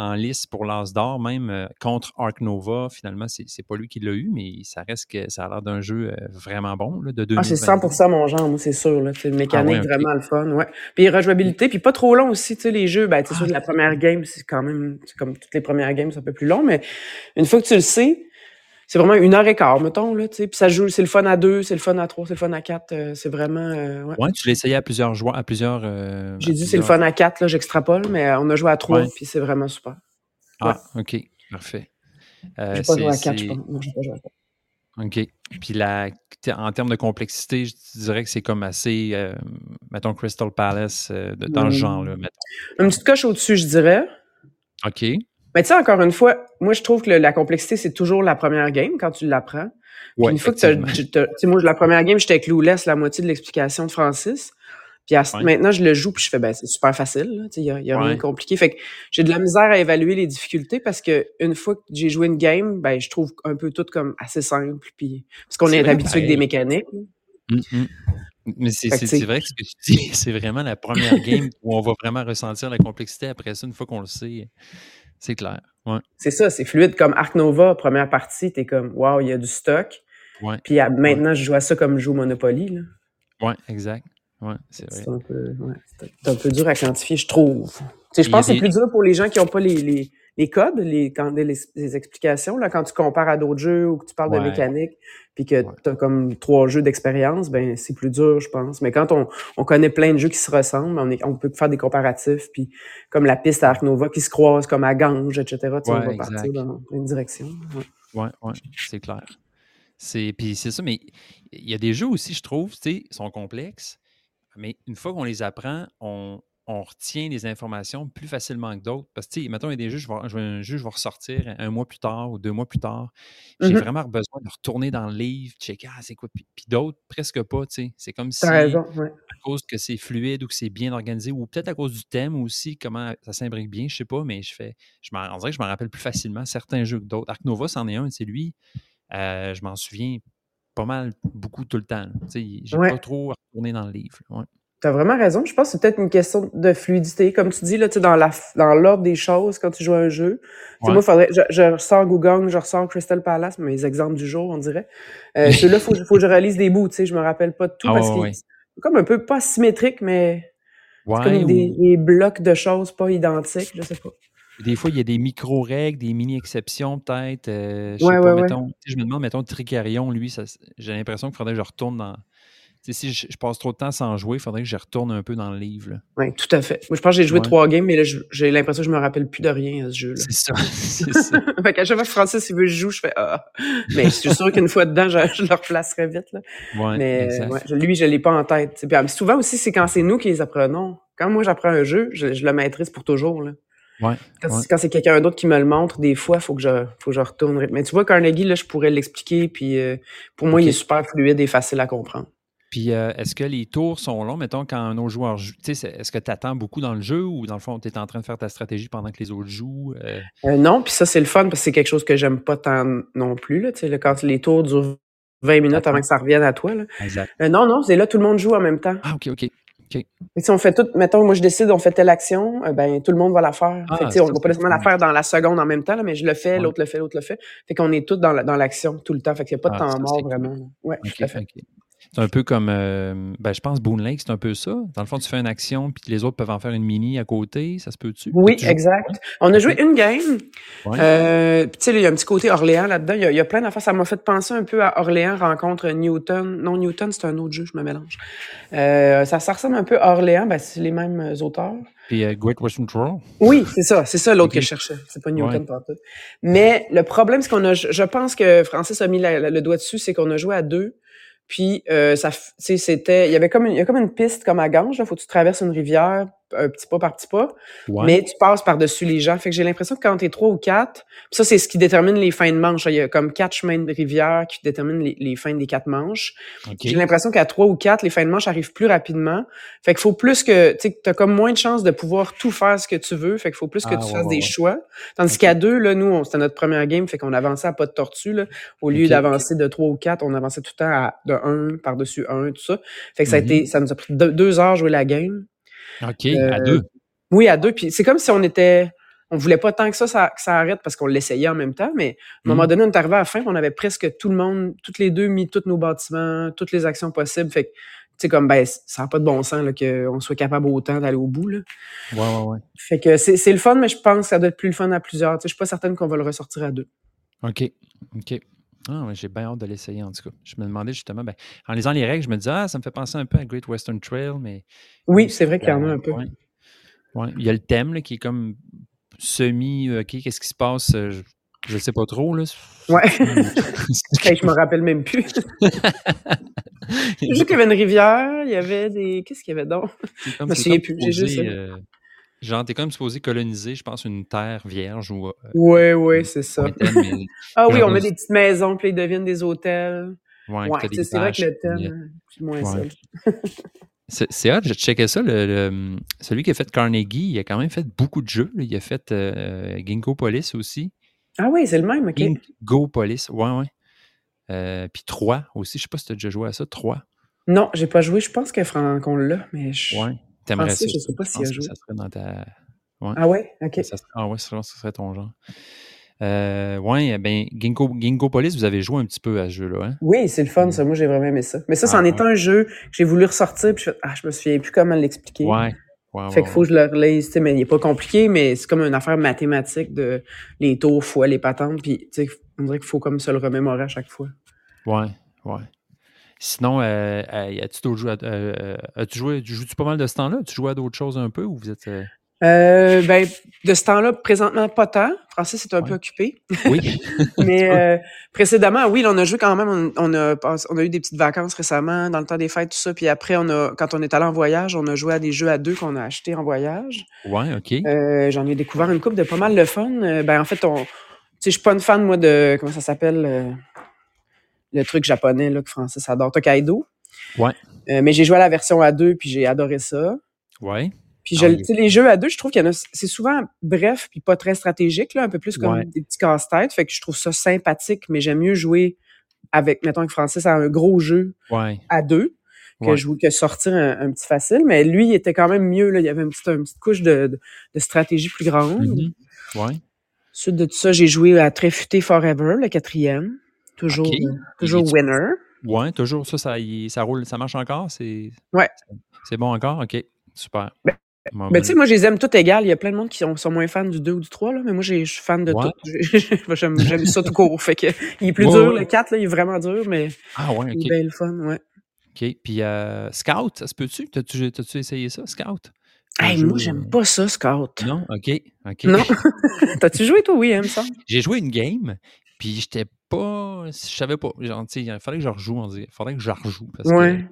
en lice pour l'As d'or, même euh, contre Ark Nova. Finalement, c'est pas lui qui l'a eu, mais ça reste que ça a l'air d'un jeu euh, vraiment bon, là, de Ah, c'est 2022. 100% mon genre, moi, c'est sûr. C'est une mécanique Ah ouais, ok. vraiment le fun. Ouais. Puis rejouabilité, puis pas trop long aussi. Tu les jeux, ben, c'est sûr que la première game, c'est quand même, c'est comme toutes les premières games, c'est un peu plus long, mais une fois que tu le sais, c'est vraiment une heure et quart, mettons. Là, tu sais. puis ça joue, c'est le fun à deux, c'est le fun à trois, c'est le fun à quatre. euh, c'est vraiment. euh, ouais. Ouais, tu l'as essayé à plusieurs joueurs, à plusieurs. euh, J'ai dit c'est le fun à quatre, là, j'extrapole, mais euh, on a joué à trois, Ouais. puis c'est vraiment super. Ah, ok, parfait. J'ai pas joué à quatre, je pense. Non, j'ai pas joué à quatre. OK. Puis la, en termes de complexité, je dirais que c'est comme assez, euh, mettons, Crystal Palace, euh, dans ce Hmm. genre-là, mettons. Une petite coche au-dessus, je dirais. OK. Mais tu sais, encore une fois, moi, je trouve que le- la complexité, c'est toujours la première game quand tu l'apprends. Ouais, une fois que tu- sais, moi, la première game, j'étais clueless la moitié de l'explication de Francis. Puis à- Ouais. maintenant, je le joue, puis je fais, ben, c'est super facile. Il n'y a, y a rien de compliqué. Fait que j'ai de la misère à évaluer les difficultés parce que une fois que j'ai joué une game, ben, je trouve un peu tout comme assez simple. Puis, parce qu'on est, habitué avec des mécaniques. Mm, mm. Mais c'est vrai que ce que tu dis, c'est vraiment la première game où on va vraiment ressentir la complexité. Après ça, une fois qu'on le sait, c'est clair. Ouais. C'est ça, c'est fluide. Comme Ark Nova, première partie, t'es comme, wow, il y a du stock. Ouais. Puis à- maintenant, je joue à ça comme je joue au Monopoly. Là. Ouais, exact. Ouais, c'est vrai. C'est un peu, ouais, c'est- c'est un peu dur à quantifier, je trouve. Je pense que c'est plus dur pour les gens qui n'ont pas les, les, les codes, les, quand, les, les explications, là, quand tu compares à d'autres jeux ou que tu parles de mécanique, puis que Ouais. tu as comme trois jeux d'expérience, ben c'est plus dur, je pense. Mais quand on, on connaît plein de jeux qui se ressemblent, on, est, on peut faire des comparatifs, puis comme la piste à Ark Nova qui se croise comme à Gange, etc. Tu on va exact. partir dans une direction. Ouais, ouais, c'est clair. C'est, puis c'est ça, mais il y a des jeux aussi, je trouve, tu sais, sont complexes, mais une fois qu'on les apprend, on, on retient les informations plus facilement que d'autres. Parce que, tu sais, mettons, il y a des juges, je vais, je vais- un juge va ressortir un mois plus tard ou deux mois plus tard. J'ai Mhm. vraiment besoin de retourner dans le livre, checker, ah, c'est quoi? Puis, puis d'autres, presque pas, tu sais. C'est comme si, à raison, ouais. cause que c'est fluide ou que c'est bien organisé, ou peut-être à cause du thème aussi, comment ça s'imbrique bien, je sais pas, mais je fais, je m'en, on dirait que je me rappelle plus facilement certains jeux que d'autres. Arc Nova, c'en est un, c'est lui. euh, je m'en souviens pas mal, beaucoup tout le temps. Tu sais, j'ai Ouais. pas trop retourné dans le livre. ouais. T'as vraiment raison. Je pense que c'est peut-être une question de fluidité. Comme tu dis, là, tu dans la, dans l'ordre des choses, quand tu joues à un jeu. Ouais. moi, faudrait, je, je ressors Gugong, je ressors Crystal Palace, mes exemples du jour, on dirait. Euh, ceux-là, faut, faut que je relise des bouts, tu sais, je me rappelle pas de tout Ah parce ouais, que c'est comme un peu pas symétrique, mais c'est comme des, ou- des blocs de choses pas identiques, je sais pas. Des fois, il y a des micro-règles, des mini-exceptions, peut-être. euh, je sais pas, mettons. Je me demande, mettons, Tricarion, lui, j'ai l'impression qu'il faudrait que je retourne dans. Si je, je passe trop de temps sans jouer, il faudrait que je retourne un peu dans le livre. Oui, tout à fait. Moi, je pense que j'ai joué Ouais. trois games, mais là, j'ai l'impression que je me rappelle plus de rien à ce jeu-là. C'est ça. c'est ça. fait qu'à chaque fois que Francis il veut que je joue, je fais Ah. Mais je suis sûr qu'une fois dedans, je, je le replacerai vite. Là. Ouais, Mais ouais, lui, je l'ai pas en tête. Puis, souvent aussi, c'est quand c'est nous qui les apprenons. Quand moi j'apprends un jeu, je, je le maîtrise pour toujours. Là. Ouais, Quand, ouais. c'est- quand c'est quelqu'un d'autre qui me le montre, des fois, il faut que je faut que je retourne. Mais tu vois, Carnegie, là, je pourrais l'expliquer. Puis euh, pour moi, il est super fluide et facile à comprendre. Puis, euh, est-ce que les tours sont longs, mettons, quand un autre joueur joue? Tu sais, c'est- est-ce que tu attends beaucoup dans le jeu ou dans le fond, tu es en train de faire ta stratégie pendant que les autres jouent? Euh, Euh, non, puis ça, c'est le fun parce que c'est quelque chose que j'aime pas tant non plus. Là, tu sais, là, quand les tours durent 20 minutes avant que ça revienne à toi. Là. exact. Non, non, c'est là, tout le monde joue en même temps. Ah, OK, OK. Que si on fait tout, mettons, moi je décide, on fait telle action, euh, ben tout le monde va la faire. Ah, fait que, tu sais, on ça, va pas nécessairement la cool. faire dans la seconde en même temps, là, mais je le fais, Ouais. l'autre le fait, l'autre le fait. Fait qu'on est tous dans la- dans l'action tout le temps. Fait qu'il n'y a pas de Ah, temps mort cool. vraiment. là. Ouais. C'est un peu comme, euh, ben, je pense, Boon Lake, c'est un peu ça. Dans le fond, tu fais une action, puis les autres peuvent en faire une mini à côté. Ça se peut-tu? Oui, exact. On a joué une game. Ouais. Euh, tu sais, il y a un petit côté Orléans là-dedans. Il y, a, il y a plein d'affaires. Ça m'a fait penser un peu à Orléans rencontre Newton. Non, Newton, c'est un autre jeu, je me mélange. Euh, ça, ça ressemble un peu à Orléans. Ben, c'est les mêmes euh, auteurs. Puis Great Western Trail. Oui, c'est ça. C'est ça l'autre que je cherchais. C'est pas Newton Ouais. partout. Mais le problème, c'est qu'on a, je je pense que Francis a mis la- la- le doigt dessus, c'est qu'on a joué à deux. Puis euh, ça, c'était, il y avait comme une, il y a comme une piste comme à Gange. Là, faut que tu traverses une rivière, un petit pas par petit pas, Ouais. mais tu passes par dessus les gens. Fait que j'ai l'impression que quand t'es trois ou quatre, ça c'est ce qui détermine les fins de manche. Il y a comme quatre chemins de rivière qui déterminent les, les fins des quatre manches. OK. J'ai l'impression qu'à trois ou quatre, les fins de manche arrivent plus rapidement. Fait qu'il faut plus que, tu sais, t'as comme moins de chances de pouvoir tout faire ce que tu veux. Fait qu'il faut plus que Ah, tu ouais, fasses ouais, des choix. Tandis qu'à deux, là, nous, c'était notre première game, fait qu'on avançait à pas de tortue, là. Au lieu d'avancer de trois ou quatre, on avançait tout le temps à de un, par-dessus un, tout ça. Fait que ça a Mhm. été, ça nous a pris deux, deux heures jouer la game. OK, Euh, à deux. Oui, à deux. Puis c'est comme si on était, on voulait pas tant que ça, ça, que ça arrête parce qu'on l'essayait en même temps, mais à un moment Mhm. donné, on est arrivé à la fin, on avait presque tout le monde, toutes les deux mis tous nos bâtiments, toutes les actions possibles. Fait que, tu sais, comme, ben, ça n'a pas de bon sens, qu'on soit capable autant d'aller au bout, là. Ouais, ouais, ouais. Fait que c'est c'est le fun, mais je pense que ça doit être plus le fun à plusieurs. Tu sais, je suis pas certaine qu'on va le ressortir à deux. OK. OK. Ah, ouais, j'ai bien hâte de l'essayer, en tout cas. Je me demandais justement, ben, en lisant les règles, je me disais, ah, ça me fait penser un peu à Great Western Trail, mais. Oui, c'est vrai qu'il y en a un peu. Ouais. Ouais. Il y a le thème là, qui est comme semi, euh, OK, qu'est-ce qui se passe? euh, Je, je sais pas trop, là. Ouais. Hey, je me rappelle même plus. Juste qu'il y avait une rivière, il y avait des. Qu'est-ce qu'il y avait donc? Me souviens plus, j'ai juste euh, genre, t'es comme supposé coloniser, je pense, une terre vierge ou. euh, Ouais, ouais, c'est ça. Ah oui, on met des petites maisons, puis ils deviennent des hôtels. ouais, Ouais, c'est vrai que le thème, euh, euh, c'est moins ouais. C'est hot, je checkais ça. Le, le- celui qui a fait Carnegie, il a quand même fait beaucoup de jeux. là. Il a fait euh, Ginkgo Police aussi. Ah oui, c'est le même, OK. Ginkgo Police, ouais, ouais. Euh, puis 3 aussi. Je sais pas si tu as déjà joué à ça. 3. Non, j'ai pas joué. Je pense que Fran- qu'on l'a, mais je... Ouais. T'aimerais ça. Je sais pas joué. ça serait dans ta. Ah ouais? OK. Ça serait- ah ouais, ça serait, ton genre. Euh, ouais, ben, Ginkgo, Ginkgo Police, vous avez joué un petit peu à ce jeu-là, hein? Oui, c'est le fun, ça. Moi, j'ai vraiment aimé ça. Mais ça, Ah, c'en est ouais. un jeu que j'ai voulu ressortir, puis je fais, ah, je me souviens plus comment l'expliquer. Ouais. Ouais, Fait ouais, qu'il faut que je le relise, mais il est pas compliqué, mais c'est comme une affaire mathématique de les tours fois les patentes, puis tu sais, on dirait qu'il faut comme se le remémorer à chaque fois. Ouais, ouais. Sinon, euh, euh, as-tu à- euh, euh, as-tu joué, tu joues-tu pas mal de ce temps-là? Tu joues à d'autres choses un peu ou vous êtes. euh, ben, de ce temps-là, présentement, pas tant. Francis est un peu occupé. Oui. Mais euh, précédemment, oui, là, on a joué quand même. On, on a, pass- on a eu des petites vacances récemment, dans le temps des fêtes, tout ça. Puis après, on a, quand on est allé en voyage, on a joué à des jeux à deux qu'on a achetés en voyage. ouais, OK. Euh, J'en ai découvert une coupe de pas mal de fun. Ben, en fait, on, tu sais, je suis pas une fan, moi, de, comment ça s'appelle, le truc japonais, là, que Francis adore, Tokaido. Ouais. Euh, mais j'ai joué à la version à deux, puis j'ai adoré ça. Ouais. Puis Ah, je, les jeux à deux, je trouve qu'il y en a, c'est souvent bref puis pas très stratégique, là, un peu plus comme Ouais. des petits casse-têtes. Fait que je trouve ça sympathique, mais j'aime mieux jouer avec, mettons que Francis a un gros jeu Ouais. à deux que, Ouais. jouer, que sortir un, un petit facile. Mais lui, il était quand même mieux. Là. Il y avait une petite, une petite couche de, de, de stratégie plus grande. Mhm. Ouais. Ensuite de tout ça, j'ai joué à Tréfuté Forever, le quatrième. Toujours, euh, toujours winner. Ouais, toujours ça, ça, il- ça roule, ça marche encore? C'est Ouais. c'est bon encore? OK. Super. Ben, Bon, Ben, tu sais, moi, je les aime toutes égales. Il y a plein de monde qui sont, sont moins fans du 2 ou du 3, là, mais moi, je suis fan de Ouais. tout. J'aime ça tout court. Fait que, il est plus Ouais, dur, ouais. le 4, là, il est vraiment dur, mais ah ouais, il est bien le fun, ouais. OK. Puis euh, Scout, ça se peut-tu? T'as-tu t'as-tu essayé ça, Scout? Hey, moi, j'aime pas ça, Scout. Non? OK. OK. Non. T'as-tu joué, toi? Oui, hein, me semble. J'ai joué une game, puis j'étais pas. Je savais pas. Genre, il fallait que je rejoue, on dirait. Il faudrait que je rejoue. Parce Ouais.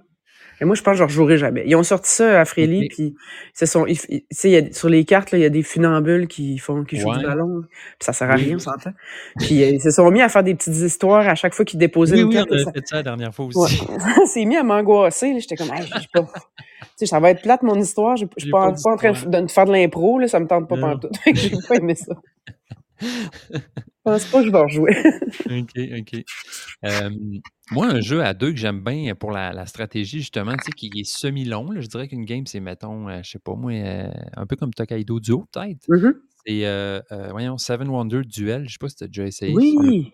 Et moi, je pense que je ne rejouerai jamais. Ils ont sorti ça à Frély, Ok. puis ce sont, ils- ils- tu sais, il y a- sur les cartes, il y a des funambules qui font, qui jouent Ouais. du ballon, puis ça sert à Oui. rien, on s'entend. Puis euh, ils se sont mis à faire des petites histoires à chaque fois qu'ils déposaient Oui, une oui, carte. on et avait ça- fait ça la dernière fois Ouais. aussi. ça s'est mis à m'angoisser. J'étais comme, hey, pas. Tu sais, ça va être plate mon histoire. Je je suis pas, pas en train de, de faire de l'impro. Ça me tente pas pantoute. J'ai pas aimé ça. Je pense pas que je vais rejouer. OK, OK. Euh, moi, un jeu à deux que j'aime bien pour la, la stratégie, justement, tu sais, qui est semi-long, je dirais qu'une game, c'est, mettons, euh, je sais pas moi, euh, un peu comme Tokaido Duo, peut-être. Mhm. C'est, euh, voyons, Seven Wonder Duel. Je sais pas si tu as déjà essayé. Oui.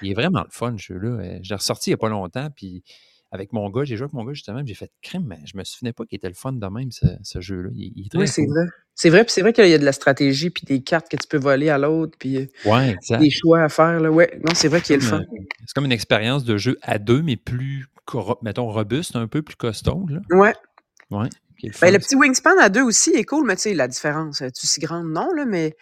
Il est vraiment le fun, ce jeu-là. Je l'ai ressorti il n'y a pas longtemps, puis avec mon gars, j'ai joué avec mon gars, justement, j'ai fait crime, mais je me souvenais pas qu'il était le fun de même, ce, ce jeu-là. Oui, c'est cool. vrai. C'est vrai, puis c'est vrai qu'il y a de la stratégie, puis des cartes que tu peux voler à l'autre, puis euh, Ouais, des choix à faire. Là. Ouais, non, c'est vrai qu'il est le fun. euh, C'est comme une expérience de jeu à deux, mais plus, mettons, robuste, un peu plus costaud. Là. Ouais. Ouais. Ben, le petit wingspan à deux aussi est cool, mais tu sais, la différence, est-tu si grande? Non, là, mais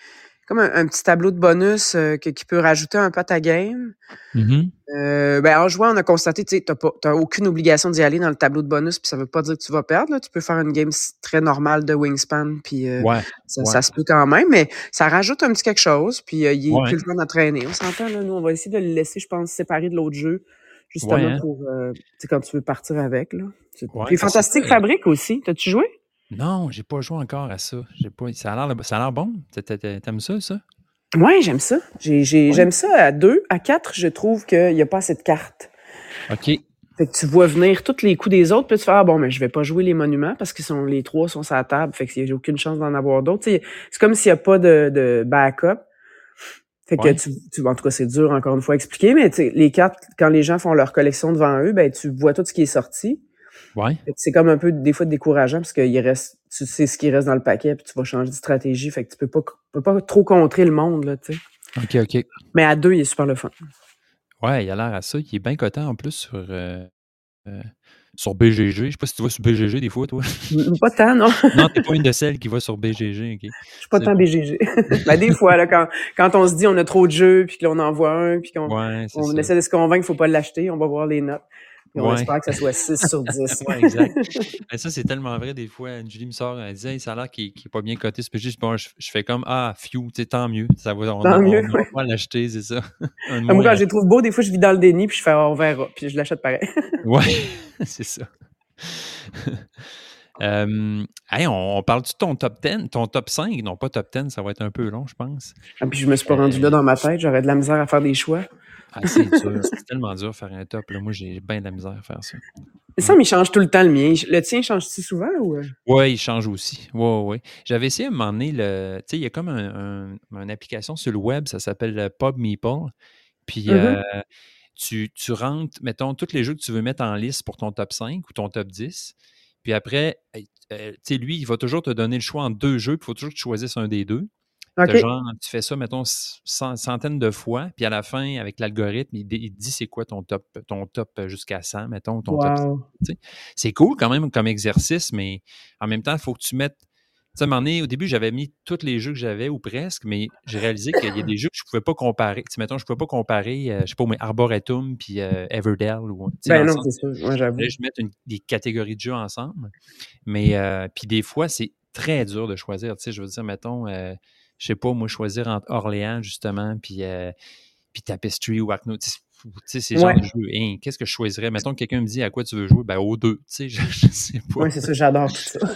comme un, un petit tableau de bonus euh, que- qui peut rajouter un peu à ta game. Mhm. Euh, ben, en jouant, on a constaté, tu t'as pas- t'as aucune obligation d'y aller dans le tableau de bonus, puis ça veut pas dire que tu vas perdre. Là. Tu peux faire une game très normale de wingspan, puis euh, Ouais. ça, ouais. ça se peut quand même, mais ça rajoute un petit quelque chose, puis il est Ouais. plus le fun à traîner. On s'entend, là, nous, on va essayer de le laisser, je pense, séparer de l'autre jeu, justement hein. pour, tu sais, quand tu veux partir avec. Là. C'est- Fantastique. Fabrique aussi, t'as-tu joué? Non, j'ai pas joué encore à ça. J'ai pas... Ça a l'air bon. T'a- t'a- t'a- T'aimes ça, ça? Oui, j'aime ça. J'ai, j'ai- Ouais. J'aime ça à deux. À quatre, je trouve qu'il n'y a pas assez de cartes. OK. Fait que tu vois venir tous les coups des autres, puis tu fais Ah bon, mais je vais pas jouer les monuments parce que sont, les trois sont sur la table, fait que j'ai aucune chance d'en avoir d'autres. C'est comme s'il n'y a pas de, de backup. Fait que Ouais. tu, tu- en tout cas, c'est dur encore une fois à expliquer, mais les cartes, quand les gens font leur collection devant eux, ben tu vois tout ce qui est sorti. Ouais. C'est comme un peu des fois décourageant parce que il reste, tu sais ce qui reste dans le paquet, puis tu vas changer de stratégie. Fait que tu peux pas, peux pas trop contrer le monde, là, tu sais. OK, OK. Mais à deux, il est super le fun. Ouais, il a l'air à ça. Il est bien cotant en plus sur, euh, euh, sur BGG. Je sais pas si tu vas sur BGG des fois, toi. Pas tant, non. non, t'es pas une de celles qui va sur BGG, OK? Je suis pas tant bon. BGG. ben, des fois, là, quand, quand on se dit on a trop de jeux, puis que là, on en voit un, puis qu'on Ouais, c'est on ça. essaie de se convaincre qu'il faut pas l'acheter, on va voir les notes. Puis on Ouais. espère que ça soit 6 sur 10. Ouais, exact. Mais ça, c'est tellement vrai. Des fois, Julie me sort, elle dit Hey, ça a l'air qu'il n'est pas bien coté. C'est juste, bon, je, je fais comme Ah, few, tu sais, tant mieux. Ça va, on, Tant on, mieux, on ouais. va l'acheter, c'est ça. Un de Moi, quand je les trouve beaux, des fois, je vis dans le déni, puis je fais, Ah, on verra, puis je l'achète pareil. Ouais, c'est ça. Euh, hey, on, on parle-tu de ton top 10, ton top 5? Non, pas top 10, ça va être un peu long, je pense. Ah, puis je me suis pas rendu là dans ma tête, j'aurais de la misère à faire des choix. Ah, c'est dur, c'est tellement dur de faire un top. Là. Moi, j'ai bien de la misère à faire ça. Mais ça, mais il change tout le temps le mien. Le tien change-tu souvent ou. euh? Oui, il change aussi. Oui, oui, oui. J'avais essayé à un moment donné, le... tu sais, il y a comme un, un- une application sur le web, ça s'appelle euh, Pub Meeple. Puis Mhm. euh, tu, tu rentres, mettons, tous les jeux que tu veux mettre en liste pour ton top 5 ou ton top 10. Puis après, euh, euh, tu sais, lui, il va toujours te donner le choix entre deux jeux, puis il faut toujours que tu choisisses un des deux. Genre, tu fais ça, mettons, cent- centaines de fois, puis à la fin, avec l'algorithme, il, dit c'est quoi ton top, ton top jusqu'à 100, mettons, ton top Wow. c'est cool quand même comme exercice, mais en même temps, il faut que tu mettes sais, à un moment donné, au début, j'avais mis tous les jeux que j'avais, ou presque, mais j'ai réalisé qu'il y a des jeux que je ne pouvais pas comparer. Tu sais, mettons, je ne pouvais pas comparer, euh, je sais pas, mais Arboretum puis euh, Everdell. Ou, Ben non, c'est ça. Moi, j'avoue. Là, je mets une- des catégories de jeux ensemble. Mais euh, puis des fois, c'est très dur de choisir. Tu sais, je veux dire, mettons, euh, je sais pas, moi, choisir entre Orléans, justement, puis, puis Tapestry ou Arcno. Tu sais, tu sais, ces genres Ouais. de jeux. Hein, Qu'est-ce que je choisirais? Mettons que quelqu'un me dit à quoi tu veux jouer. Ben, aux deux. Tu sais, je, je sais pas. Oui, c'est ça, j'adore tout ça.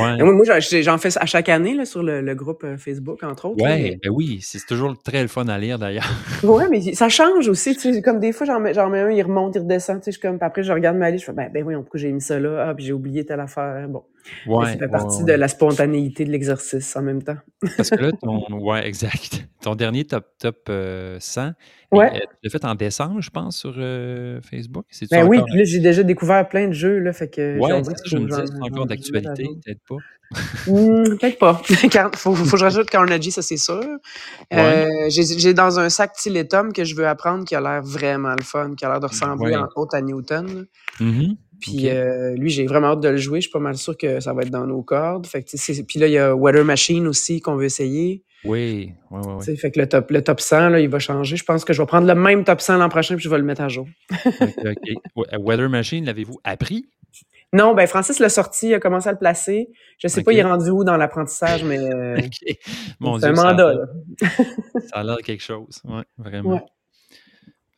Ouais. moi, moi, j'en- fais ça à chaque année là, sur le, le groupe euh, Facebook, entre autres. Ouais, mais- ben oui, c'est c'est toujours très le fun à lire d'ailleurs. Ouais, mais ça change aussi, tu sais, comme des fois, j'en mets, mets un, il remonte, il redescend, tu sais, je suis comme, après, je regarde ma liste, je fais, ben, ben oui, pourquoi j'ai mis ça là? Ah, puis j'ai oublié telle affaire. Bon. Ouais, ça fait ouais, partie ouais. de la spontanéité de l'exercice en même temps. Parce que là, ton, ouais, exact. Ton dernier top, top euh, 100, Ouais. et, euh, tu l'as fait en décembre, je pense, sur euh, Facebook? Ben oui, puis là, j'ai déjà découvert plein de jeux, là, fait que. Ouais, ça, je me disais, c'est encore d'actualité, peut-être pas. Hmm, Peut-être pas. Faut, faut que je rajoute Carnegie, ça c'est sûr. Euh, j'ai dans un sac Tiletum que je veux apprendre qui a l'air vraiment le fun, qui a l'air de ressembler Ouais. entre autres à Newton. Puis euh, lui, j'ai vraiment hâte de le jouer. Je suis pas mal sûr que ça va être dans nos cordes. Fait que, puis là, il y a Weather Machine aussi qu'on veut essayer. Oui, oui, oui. Fait que le top, le top 100, là, il va changer. Je pense que je vais prendre le même top 100 l'an prochain puis je vais le mettre à jour. Ouais, Weather Machine, l'avez-vous appris? Non, ben Francis l'a sorti, il a commencé à le placer. Je sais pas, il est rendu où dans l'apprentissage, mais euh, c'est un Dieu, ça a mandat. ça a l'air quelque chose. Ouais, vraiment. Ouais.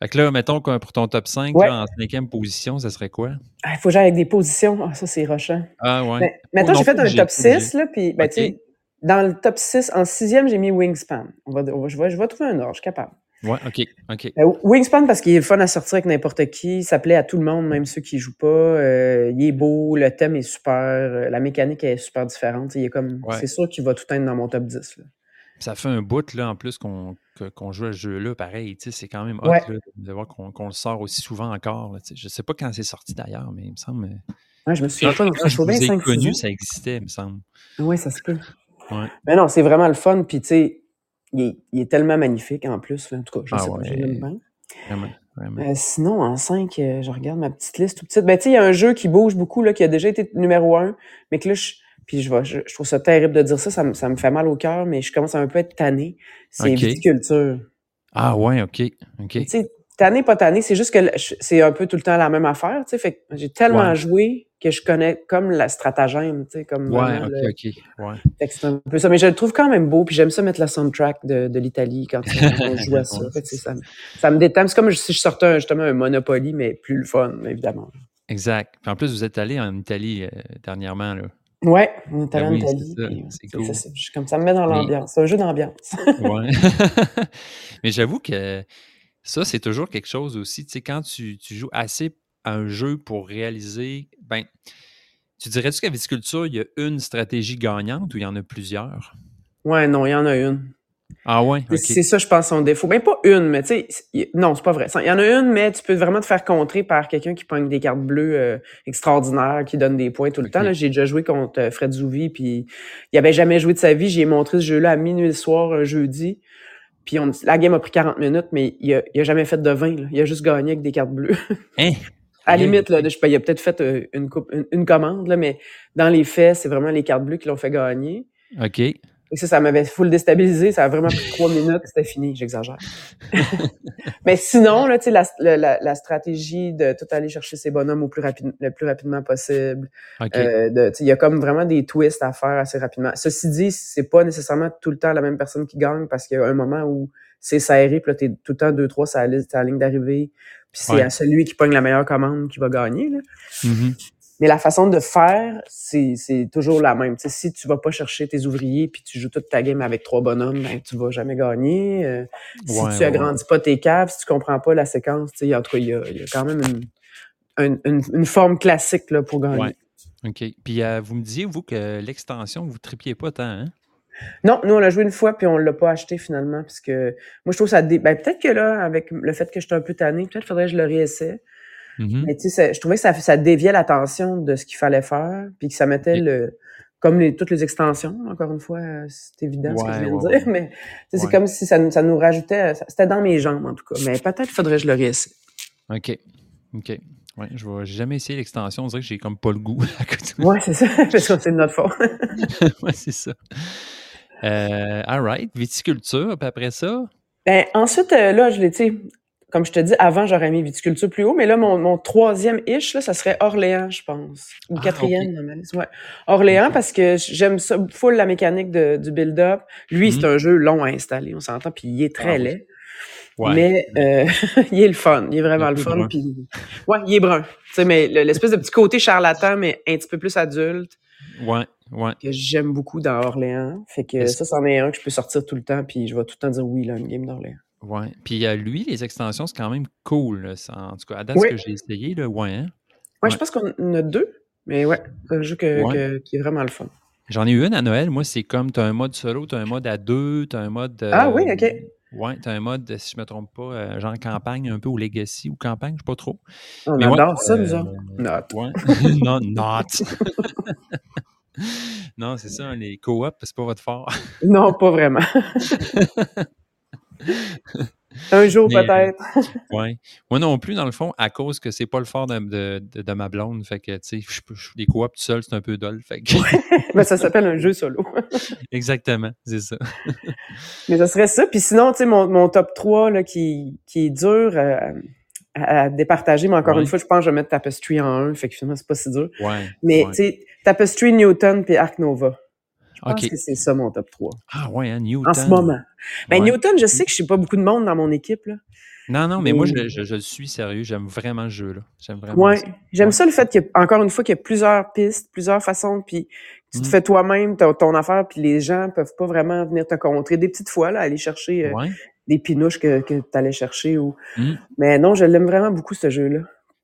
Fait que là, mettons que pour ton top 5, Ouais. là, en cinquième position, ça serait quoi? Ah, Il faut j'aille avec des positions. Ah, ça, c'est rochant. Ah, ouais. Mais, mettons, non j'ai fait un top pas 6, là, puis, ben, tu sais, dans le top 6, en sixième, j'ai mis Wingspan. On va, on va- je, vais, je vais trouver un ordre, je suis capable. Ouais, ok, ok. Euh, Wingspan, parce qu'il est fun à sortir avec n'importe qui, ça plaît à tout le monde, même ceux qui jouent pas. Euh, il est beau, le thème est super, euh, la mécanique est super différente. Il est comme, Ouais. c'est sûr qu'il va tout être dans mon top 10. Là. Ça fait un bout, là, en plus, qu'on joue à ce jeu-là. Pareil, c'est quand même hot, Ouais. là, de voir qu'on le sort aussi souvent encore. Là, tu sais. je sais pas quand c'est sorti d'ailleurs, mais il me semble. euh, Ouais, je me souviens pas, quand je vous ai 5 connu, ça existait, il me semble. Oui, ça se peut. Ouais. Mais non, c'est vraiment le fun, puis tu sais, il est, il est tellement magnifique en plus. là. En tout cas, je Ah sais pas, je. Vraiment, vraiment. Euh, sinon, en 5, je regarde ma petite liste tout petite. Ben, tu sais, il y a un jeu qui bouge beaucoup, là, qui a déjà été numéro 1, mais que là, je, puis je, vais- je, je trouve ça terrible de dire ça, ça me, ça me fait mal au cœur, mais je commence à un peu être tanné. C'est Ok. viticulture. Ah, ouais, ok, ok. Tu sais, tanné, pas tanné, c'est juste que c'est un peu tout le temps la même affaire, tu sais. Fait que j'ai tellement Ouais. joué que je connais comme la stratagème, tu sais, comme Ouais, vraiment ok, le- ok. Ouais. fait que c'est un peu ça. Mais je le trouve quand même beau, puis j'aime ça mettre la soundtrack de, de l'Italie quand on, joue à ça. Fait que ça, me- ça me détend. C'est comme si je sortais un- justement un Monopoly, mais plus le fun, évidemment. Exact. Puis en plus, vous êtes allé en Italie euh, dernièrement, là. Ouais, on est allé en oui, Italie. c'est cool. c'est ça. Je- comme ça me met dans l'ambiance. C'est un jeu d'ambiance. Ouais. Mais j'avoue que ça, c'est toujours quelque chose aussi. Tu sais, quand tu, tu joues assez à un jeu pour réaliser, ben, tu dirais-tu qu'à viticulture, il y a une stratégie gagnante ou il y en a plusieurs? Ouais, non, il y en a une. Ah ouais. C'est ça, je pense, son défaut. Ben, pas une, mais tu sais, non, c'est pas vrai. Il y en a une, mais tu peux vraiment te faire contrer par quelqu'un qui pogne des cartes bleues euh, extraordinaires, qui donne des points tout le Ok. temps. Là, J'ai déjà joué contre euh, Fred Zouvi, puis il avait jamais joué de sa vie. J'ai montré ce jeu-là à minuit le soir, un jeudi. Puis on, la game a pris 40 minutes, mais il a, il a jamais fait de 20. Là. Il a juste gagné avec des cartes bleues. Hein? À la limite, là, ok. je, il a peut-être fait euh, une, coupe, une, une commande, là, mais dans les faits, c'est vraiment les cartes bleues qui l'ont fait gagner. OK. Et ça, ça m'avait full déstabilisé. Ça a vraiment pris trois minutes. C'était fini. J'exagère. Mais sinon, là, la, la, la- stratégie de tout aller chercher ses bonhommes au plus rapide, le plus rapidement possible. OK. euh, de- tu sais, il y a comme vraiment des twists à faire assez rapidement. Ceci dit, c'est pas nécessairement tout le temps la même personne qui gagne parce qu'il y a un moment où c'est serré, puis là, t'es tout le temps 2-3 sur la liste, la ligne d'arrivée. Puis c'est Ouais. à celui qui pogne la meilleure commande qui va gagner, là. Mhm. Mais la façon de faire, c'est toujours la même. Si tu vas pas chercher tes ouvriers puis tu joues toute ta game avec trois bonhommes, ben tu vas jamais gagner. Euh, si Ouais, tu ouais, agrandis pas tes caves, si tu comprends pas la séquence, tu sais, en tout cas, il y a, y a quand même une, une, une- une forme classique là, pour gagner. Ouais. OK. Puis euh, vous me disiez, vous, que l'extension, vous ne tripliez pas tant, hein? Non, nous, on l'a joué une fois, puis on l'a pas acheté finalement, parce que moi, je trouve ça... Dé... Ben, peut-être que là, avec le fait que je suis un peu tanné, peut-être faudrait que je le réessaie. Mhm. Mais tu sais, je trouvais que ça, ça déviait l'attention de ce qu'il fallait faire, puis que ça mettait le... Comme les, toutes les extensions, encore une fois, euh, c'est évident ce que je Ouais, viens de ouais, dire, mais c'est Ouais. comme si ça, nous- ça nous rajoutait... ça- C'était dans mes jambes, en tout cas. Mais peut-être faudrait que je le réessaie. OK. OK. Ouais, je n'ai jamais essayé l'extension. On dirait que j'ai comme pas le goût. Oui, c'est ça. Parce que c'est de notre faute. oui, c'est ça. Euh, all right. Viticulture, puis après ça? Ben, ensuite, euh, là, je l'ai, tu sais, comme je te dis, avant, j'aurais mis viticulture plus haut, mais là, mon, mon troisième ish, là, ça serait Orléans, je pense. Ou Ah, quatrième ok. dans ma liste. Ouais. Orléans, parce que j'aime ça, full la mécanique de- du build-up. Lui, Mhm. c'est un jeu long à installer, on s'entend, puis il est très Ah laid. Ouais. Mais euh, il est le fun, il est vraiment le fun. Puis, ouais, il est brun. Tu sais, mais le- l'espèce de petit côté charlatan, mais un petit peu plus adulte, Ouais, ouais. que j'aime beaucoup dans Orléans. Fait que ça, c'en est un que je peux sortir tout le temps, puis je vais tout le temps dire oui, là, une game d'Orléans. Ouais. Puis euh, lui, les extensions, c'est quand même cool. là. En tout cas, à date, Oui. ce que j'ai essayé, là, ouais. hein. Ouais, Ouais. je pense qu'on en a deux, mais ouais, c'est un jeu que- Ouais. que- qui est vraiment le fun. J'en ai eu une à Noël. Moi, c'est comme tu as un mode solo, tu as un mode à deux, tu as un mode. Ah euh, oui, ok. Ouais, tu as un mode, si je me trompe pas, euh, genre campagne un peu ou legacy ou campagne, je sais pas trop. On Mais ouais, adore ça, nous euh, autres. Not. Ouais. non, not. non, c'est ça, les co-op, c'est pas votre fort. Non, pas vraiment. un jour euh, peut-être. Ouais. Moi non plus, dans le fond, à cause que c'est pas le fort de, de, de- de ma blonde. Fait que, tu sais, les coop tout seul, c'est un peu dol. Fait que... Mais ça s'appelle un jeu solo. Exactement, c'est ça. Mais ça serait ça. Puis sinon, tu sais, mon, mon top 3 là, qui, qui est dur euh, à, à départager, mais encore Ouais. une fois, je pense que je vais mettre Tapestry en 1, fait que finalement, c'est pas si dur. Ouais. Mais ouais. tu sais, Tapestry, Newton puis Arc Nova. Je pense que c'est ça mon top 3. Ah ouais, hein, Newton. En ce moment. Ben, Ouais. Newton, je sais que je suis pas beaucoup de monde dans mon équipe. Là. Non, non, mais moi, je, je, je le suis sérieux. J'aime vraiment le jeu. là. J'aime vraiment Ouais, ça. j'aime Ouais. ça le fait qu'il y a, encore une fois, qu'il y a plusieurs pistes, plusieurs façons, puis tu te Mm. fais toi-même ton, ton affaire, puis les gens peuvent pas vraiment venir te contrer des petites fois, là, aller chercher euh, Ouais. des pinouches que, que tu allais chercher. Ou... Mm. Mais non, je l'aime vraiment beaucoup, ce jeu-là.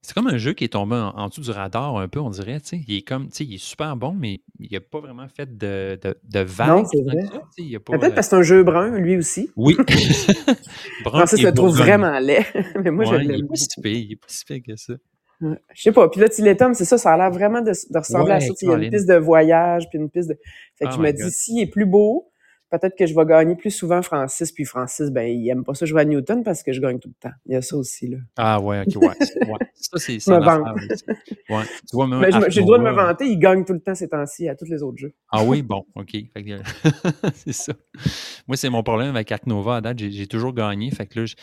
C'est comme un jeu qui est tombé en, en dessous du radar un peu, on dirait. Il est comme, il est super bon, mais il n'a pas vraiment fait de, de. Non, c'est vrai. il pas, Peut-être euh, parce que c'est un jeu brun, lui aussi. Oui. Brun Francis le trouve vraiment laid, mais moi, je Ouais, il l'aime est pas beaucoup. si pire, il est pas si pire que ça. Ouais. Je sais pas. Puis là, Tiletum, c'est ça, ça a l'air vraiment de, de ressembler à ça. Il y a une piste de voyage, puis une piste de... Fait que Oh je me dis, God. s'il est plus beau, peut-être que je vais gagner plus souvent Francis, puis Francis, ben, il aime pas ça jouer à Newton parce que je gagne tout le temps. Il y a ça aussi, là. Ah ouais, ok, ouais. ouais. Ça, c'est aussi. Ouais. Tu vois, même je Arc j'ai le droit de me vanter, il gagne tout le temps ces temps-ci à tous les autres jeux. Ah oui, bon, OK. C'est ça. Moi, c'est mon problème avec Arc Nova à date. J'ai, toujours gagné. Fait que là, j-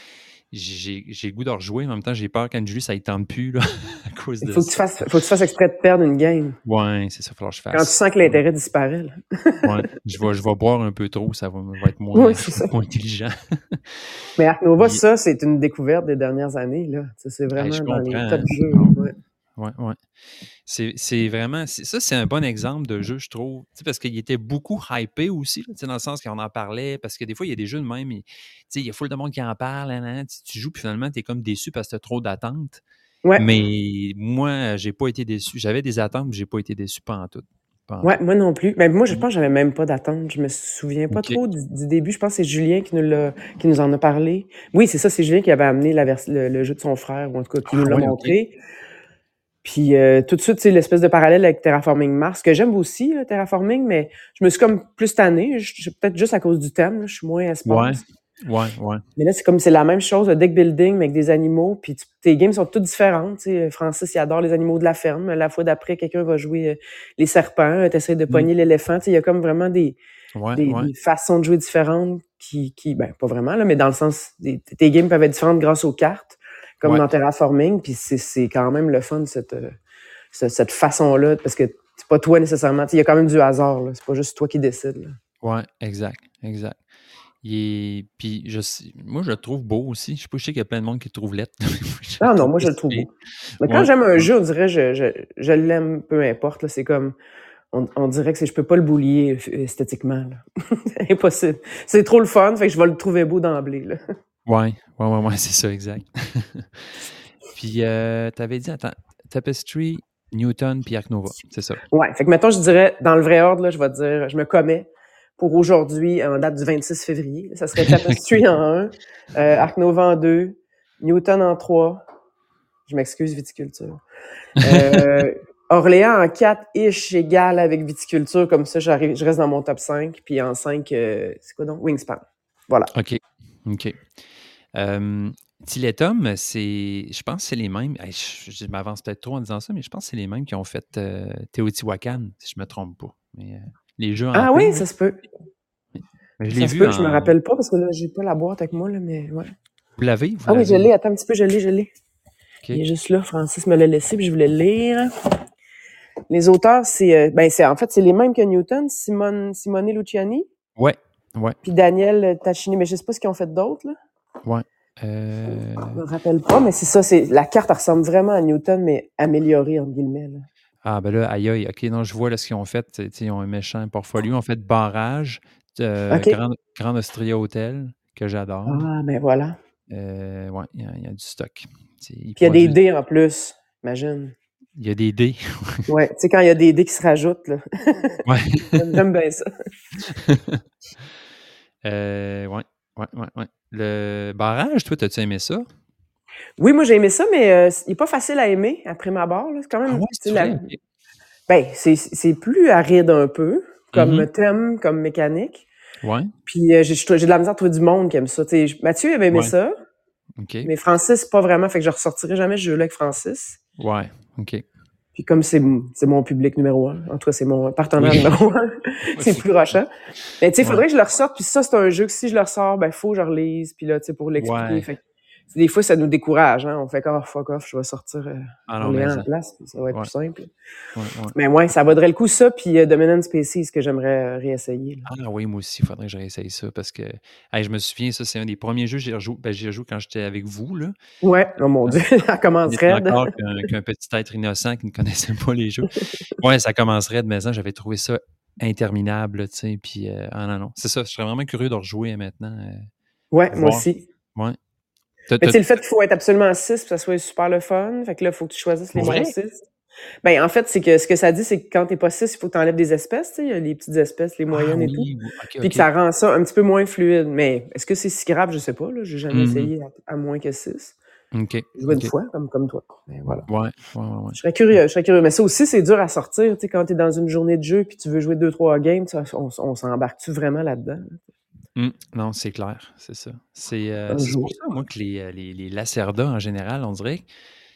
j'ai, goût de rejouer. En même temps, j'ai peur qu'Anjuli, ça ne tente plus là, à cause Il de faut que tu ça. fasses, faut que tu fasses exprès de perdre une game. Ouais, c'est ça. Il falloir que je Quand tu fasse. sens que l'intérêt disparaît, là. Ouais. Je, vais, je vais boire un peu trop. Ça va, va être moins, Oui, ça. moins intelligent. Mais Arc Nova, ça, c'est une découverte des dernières années, là. Ça, C'est vraiment dans les top jeux. ouais. Ouais, ouais. C'est, c'est vraiment. c'est- ça, c'est un bon exemple de jeu, je trouve. Parce qu'il était beaucoup hypé aussi, là, dans le sens qu'on en parlait. Parce que des fois, il y a des jeux de même. Il y a full de monde qui en parle. tu, joues, puis finalement, tu es comme déçu parce que tu as trop d'attentes. Ouais. Mais moi, j'ai pas été déçu. J'avais des attentes, mais j'ai pas été déçu pendant tout. Pendant Ouais, moi non plus. Mais moi, je pense que j'avais même pas d'attente. Je me souviens pas trop du, du début. Je pense que c'est Julien qui nous l'a, qui nous en a parlé. Oui, c'est ça, c'est Julien qui avait amené la vers- le, le jeu de son frère, ou en tout cas qui Ah nous l'a ouais, montré. Puis euh, tout de suite, c'est l'espèce de parallèle avec Terraforming Mars, que j'aime aussi, là, Terraforming, mais je me suis comme plus je- Peut-être juste à cause du thème, là, je suis moins espace. Ouais, ouais. Mais là, c'est comme c'est la même chose, le deck building, mais avec des animaux. Puis tu- tes games sont toutes différentes. tu sais. Francis, il adore les animaux de la ferme. La fois d'après, quelqu'un va jouer euh, les serpents. Tu essaies de pogner l'éléphant. Il y a comme vraiment des, Ouais, des, ouais. des façons de jouer différentes qui, qui ben, pas vraiment, là, mais dans le sens, des, tes games peuvent être différentes grâce aux cartes, comme Ouais. dans Terraforming. Puis c'est quand même le fun, cette, euh, ce- cette façon-là, parce que c'est pas toi nécessairement. Il y a quand même du hasard. C'est pas juste toi qui décides. Ouais, exact, exact. Est... Puis je sais- moi, je le trouve beau aussi. Je sais pas, je sais qu'il y a plein de monde qui le trouve lettre. Ah non, moi, je le trouve beau. Mais quand Ouais. j'aime un jeu, on dirait je, je, je l'aime peu importe. C'est comme on, on dirait que c'est- je peux pas le boulier euh, esthétiquement. là. C'est Impossible. C'est trop le fun, fait que je vais le trouver beau d'emblée. là. Ouais, ouais, ouais, c'est ça, exact. puis, euh, t'avais dit, attends, Tapestry, Newton, puis Arc Nova, c'est ça? Ouais, fait que maintenant, je dirais, dans le vrai ordre, là, je vais dire, je me commets pour aujourd'hui, en date du 26 février. Ça serait Tapestry en 1, euh, Arc Nova en 2, Newton en 3. Je m'excuse, viticulture. Euh, Orléans en 4, ish égal avec viticulture, comme ça, j'arrive, je reste dans mon top 5. Puis en 5, euh, c'est quoi donc? Wingspan. Voilà. OK, OK. Euh, Tiletum, c'est, je pense que c'est les mêmes. je je m'avance peut-être trop en disant ça, mais je pense que c'est les mêmes qui ont fait euh, Teotihuacan, si je me trompe pas. Mais, euh, les jeux en Ah oui, ça se peut. Mais je Ça se peut, je me en- rappelle pas parce que là, j'ai pas la boîte avec moi, là, mais ouais. Vous l'avez? Ah oui, je l'ai, attends un petit peu, je l'ai, je l'ai. Il est juste là, Francis me l'a laissé, puis je voulais le lire. Les auteurs, c'est, euh, ben, c'est, en fait, c'est les mêmes que Newton, Simone, Simone Luciani, Ouais, ouais, puis Daniel Tachini, mais je sais pas ce qu'ils ont fait d'autre, là. Ouais. Euh, Je me rappelle pas, mais c'est ça, c'est, la carte ressemble vraiment à Newton, mais améliorée, entre guillemets, là. Ah, ben là, aïe aïe, ok, non, je vois là, ce qu'ils ont fait. Ils ont un méchant portfolio. Ils ont fait barrage, euh. Grand, Grand Austria Hotel, que j'adore. Ah, ben voilà. Euh, ouais, il y, a- il y a du stock. Puis il y a des dés en plus, imagine. Il y a des dés. Ouais, tu sais, quand il y a des dés qui se rajoutent, là. ouais. J'aime bien ça. Euh, ouais, ouais, ouais, ouais. Le barrage, toi, t'as-tu aimé ça? Oui, moi j'ai aimé ça, mais euh, il est pas facile à aimer après ma barre. C'est quand même. Ah ouais, c'est la-. Ben, c'est plus aride un peu, comme Mhm. thème, comme mécanique. Ouais, Puis euh, j'ai de la misère à trouver du monde qui aime ça. Mathieu avait aimé Ouais. ça, mais Francis, pas vraiment. Fait que je ressortirai jamais ce jeu-là avec Francis. Ouais, ok. Puis comme c'est c'est mon public numéro un, en tout cas c'est mon partenaire Oui. numéro un, c'est plus rushant. Mais tu sais, il Ouais. faudrait que je le ressorte. Puis ça, c'est un jeu que si je le ressors, ben faut que je relise. Puis là, tu sais, pour l'expliquer. Ouais. Fait que, des fois, ça nous décourage. Hein? On fait comme oh, fuck off, je vais sortir euh, Ah en non, mais l'ayant ça. en place. puis ça va être Ouais. plus simple. Ouais, ouais. Mais ouais, ça vaudrait le coup ça. Puis euh, Dominant Species que j'aimerais euh, réessayer. là. Ah oui, moi aussi, il faudrait que je réessaye ça parce que hey, je me souviens, ça, c'est un des premiers jeux que j'ai rejoué. Ben, j'y ai joué quand j'étais avec vous. Là. Ouais, oh mon dieu, ça commence On était raide. encore qu'un petit être innocent qui ne connaissait pas les jeux. Ouais, ça commencerait de maison. J'avais trouvé ça interminable, tu sais. Puis, euh, ah non, non. C'est ça, je serais vraiment curieux de rejouer maintenant. euh, Ouais, Voir. moi aussi. ouais. Mais tu t'as- sais, le fait qu'il faut être absolument 6 pour que ça soit super le fun. Fait que là, il faut que tu choisisses les bons 6. Ben, en fait, c'est que ce que ça dit, c'est que quand t'es pas 6, il faut que tu enlèves des espèces, tu sais, il y a les petites espèces, les Ah moyennes et tout. Puis que ça rend ça un petit peu moins fluide. Mais est-ce que c'est si grave? Je sais pas, là. J'ai jamais Mhm. essayé à, à moins que 6. Ok, J'ai joué ok. une fois, comme, comme toi. Mais voilà. Ouais, ouais, ouais. ouais. Je serais curieux, je serais curieux. Mais ça aussi, c'est dur à sortir, tu sais, quand t'es dans une journée de jeu puis tu veux jouer deux, trois games, on s'embarque-tu vraiment là-dedans? Hum, non, c'est clair, c'est ça. C'est euh, jour. pour ça, moi, que les, euh, les, les Lacerda, en général, on dirait que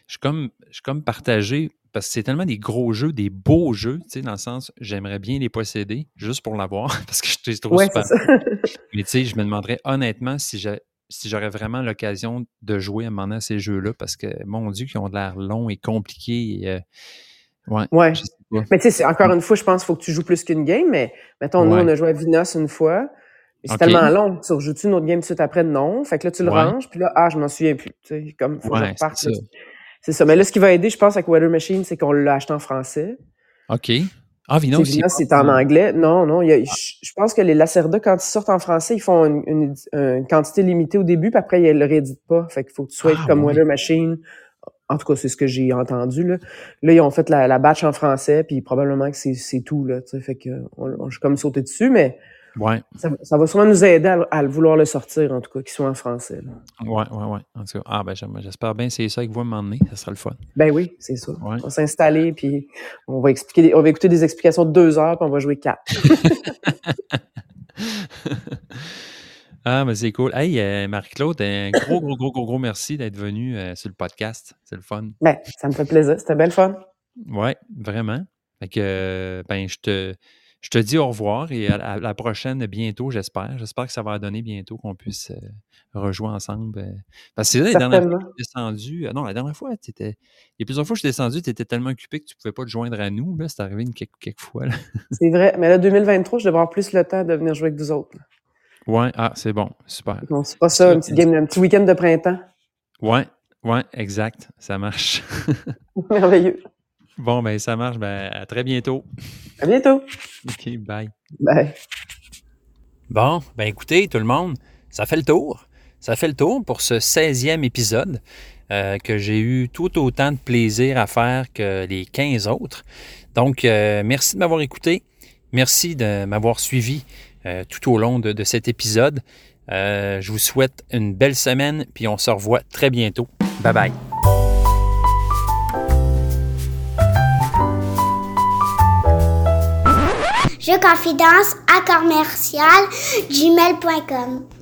je suis comme, je suis comme partagé parce que c'est tellement des gros jeux, des beaux jeux, tu sais, dans le sens, j'aimerais bien les posséder juste pour l'avoir parce que je les trouve Ouais, super. Mais tu sais, je me demanderais honnêtement si j'ai si j'aurais vraiment l'occasion de jouer à un moment donné à ces jeux-là parce que, mon Dieu, qu'ils ont de l'air longs et compliqués. et, euh, ouais. Mais tu sais, encore une fois, je pense qu'il faut que tu joues plus qu'une game, mais mettons, nous, Ouais. on a joué à Vinos une fois. C'est tellement long. Tu rejoues-tu une autre game tout de suite après? Non. Fait que là, tu le Ouais. ranges, puis là, ah, je m'en souviens plus. Tu sais, comme, faut que je reparte. c'est ça. C'est ça. Mais là, ce qui va aider, je pense, avec Weather Machine, c'est qu'on l'a acheté en français. OK. Ah, Vino aussi. Vinos, c'est en anglais. Non, non. il y a- je, je pense que les Lacerda, quand ils sortent en français, ils font une, une- une quantité limitée au début, puis après, ils le rééditent pas. Fait qu'il faut que tu sois Ah, comme. Weather Machine. En tout cas, c'est ce que j'ai entendu. Là. là, ils ont fait la, la batch en français, puis probablement que c'est c'est tout. Là, fait que on, on- je suis comme sauté dessus, mais Ouais, ça, ça va sûrement nous aider à, vouloir le sortir, en tout cas, qu'il soit en français. là. ouais, ouais, ouais. En tout cas, ah, ben, j'espère bien essayer ça avec vous donné. Ça sera le fun. Ben oui, c'est ça. Ouais. On va s'installer, puis on va expliquer, on va écouter des explications de deux heures, puis on va jouer quatre. Ah, mais c'est cool. Hey, euh, Marie-Claude, un gros, gros, gros, gros, gros merci d'être venue euh, sur le podcast. C'est le fun. Ben, ça me fait plaisir. C'était belle fun. Ouais, vraiment. Fait que, euh, ben, je te, je te dis au revoir et à, à la prochaine bientôt, j'espère. J'espère que ça va donner bientôt qu'on puisse euh, rejouer ensemble. euh. Parce que c'est là, la dernière fois que je suis descendu. euh, non, la dernière fois, tu étais. Il y a plusieurs fois que je suis descendu, tu étais tellement occupé que tu pouvais pas te joindre à nous. Là, c'est arrivé une, quelques, quelques fois. C'est vrai. Mais là, 2023, je devrais avoir plus le temps de venir jouer avec vous autres. Ouais, ah, c'est bon. Super. Non, c'est pas ça, un petit game, un petit week-end de printemps. Ouais, ouais, exact. Ça marche. Merveilleux. Bon, ben, ça marche. Ben, à très bientôt. À bientôt. OK, bye. Bye. Bon, ben écoutez, tout le monde, ça fait le tour. Ça fait le tour pour ce 16e épisode euh, que j'ai eu tout autant de plaisir à faire que les 15 autres. Donc, euh, merci de m'avoir écouté. Merci de m'avoir suivi euh, tout au long de, de cet épisode. Euh, je vous souhaite une belle semaine, puis on se revoit très bientôt. Bye bye. Je confidence à commercial gmail.com.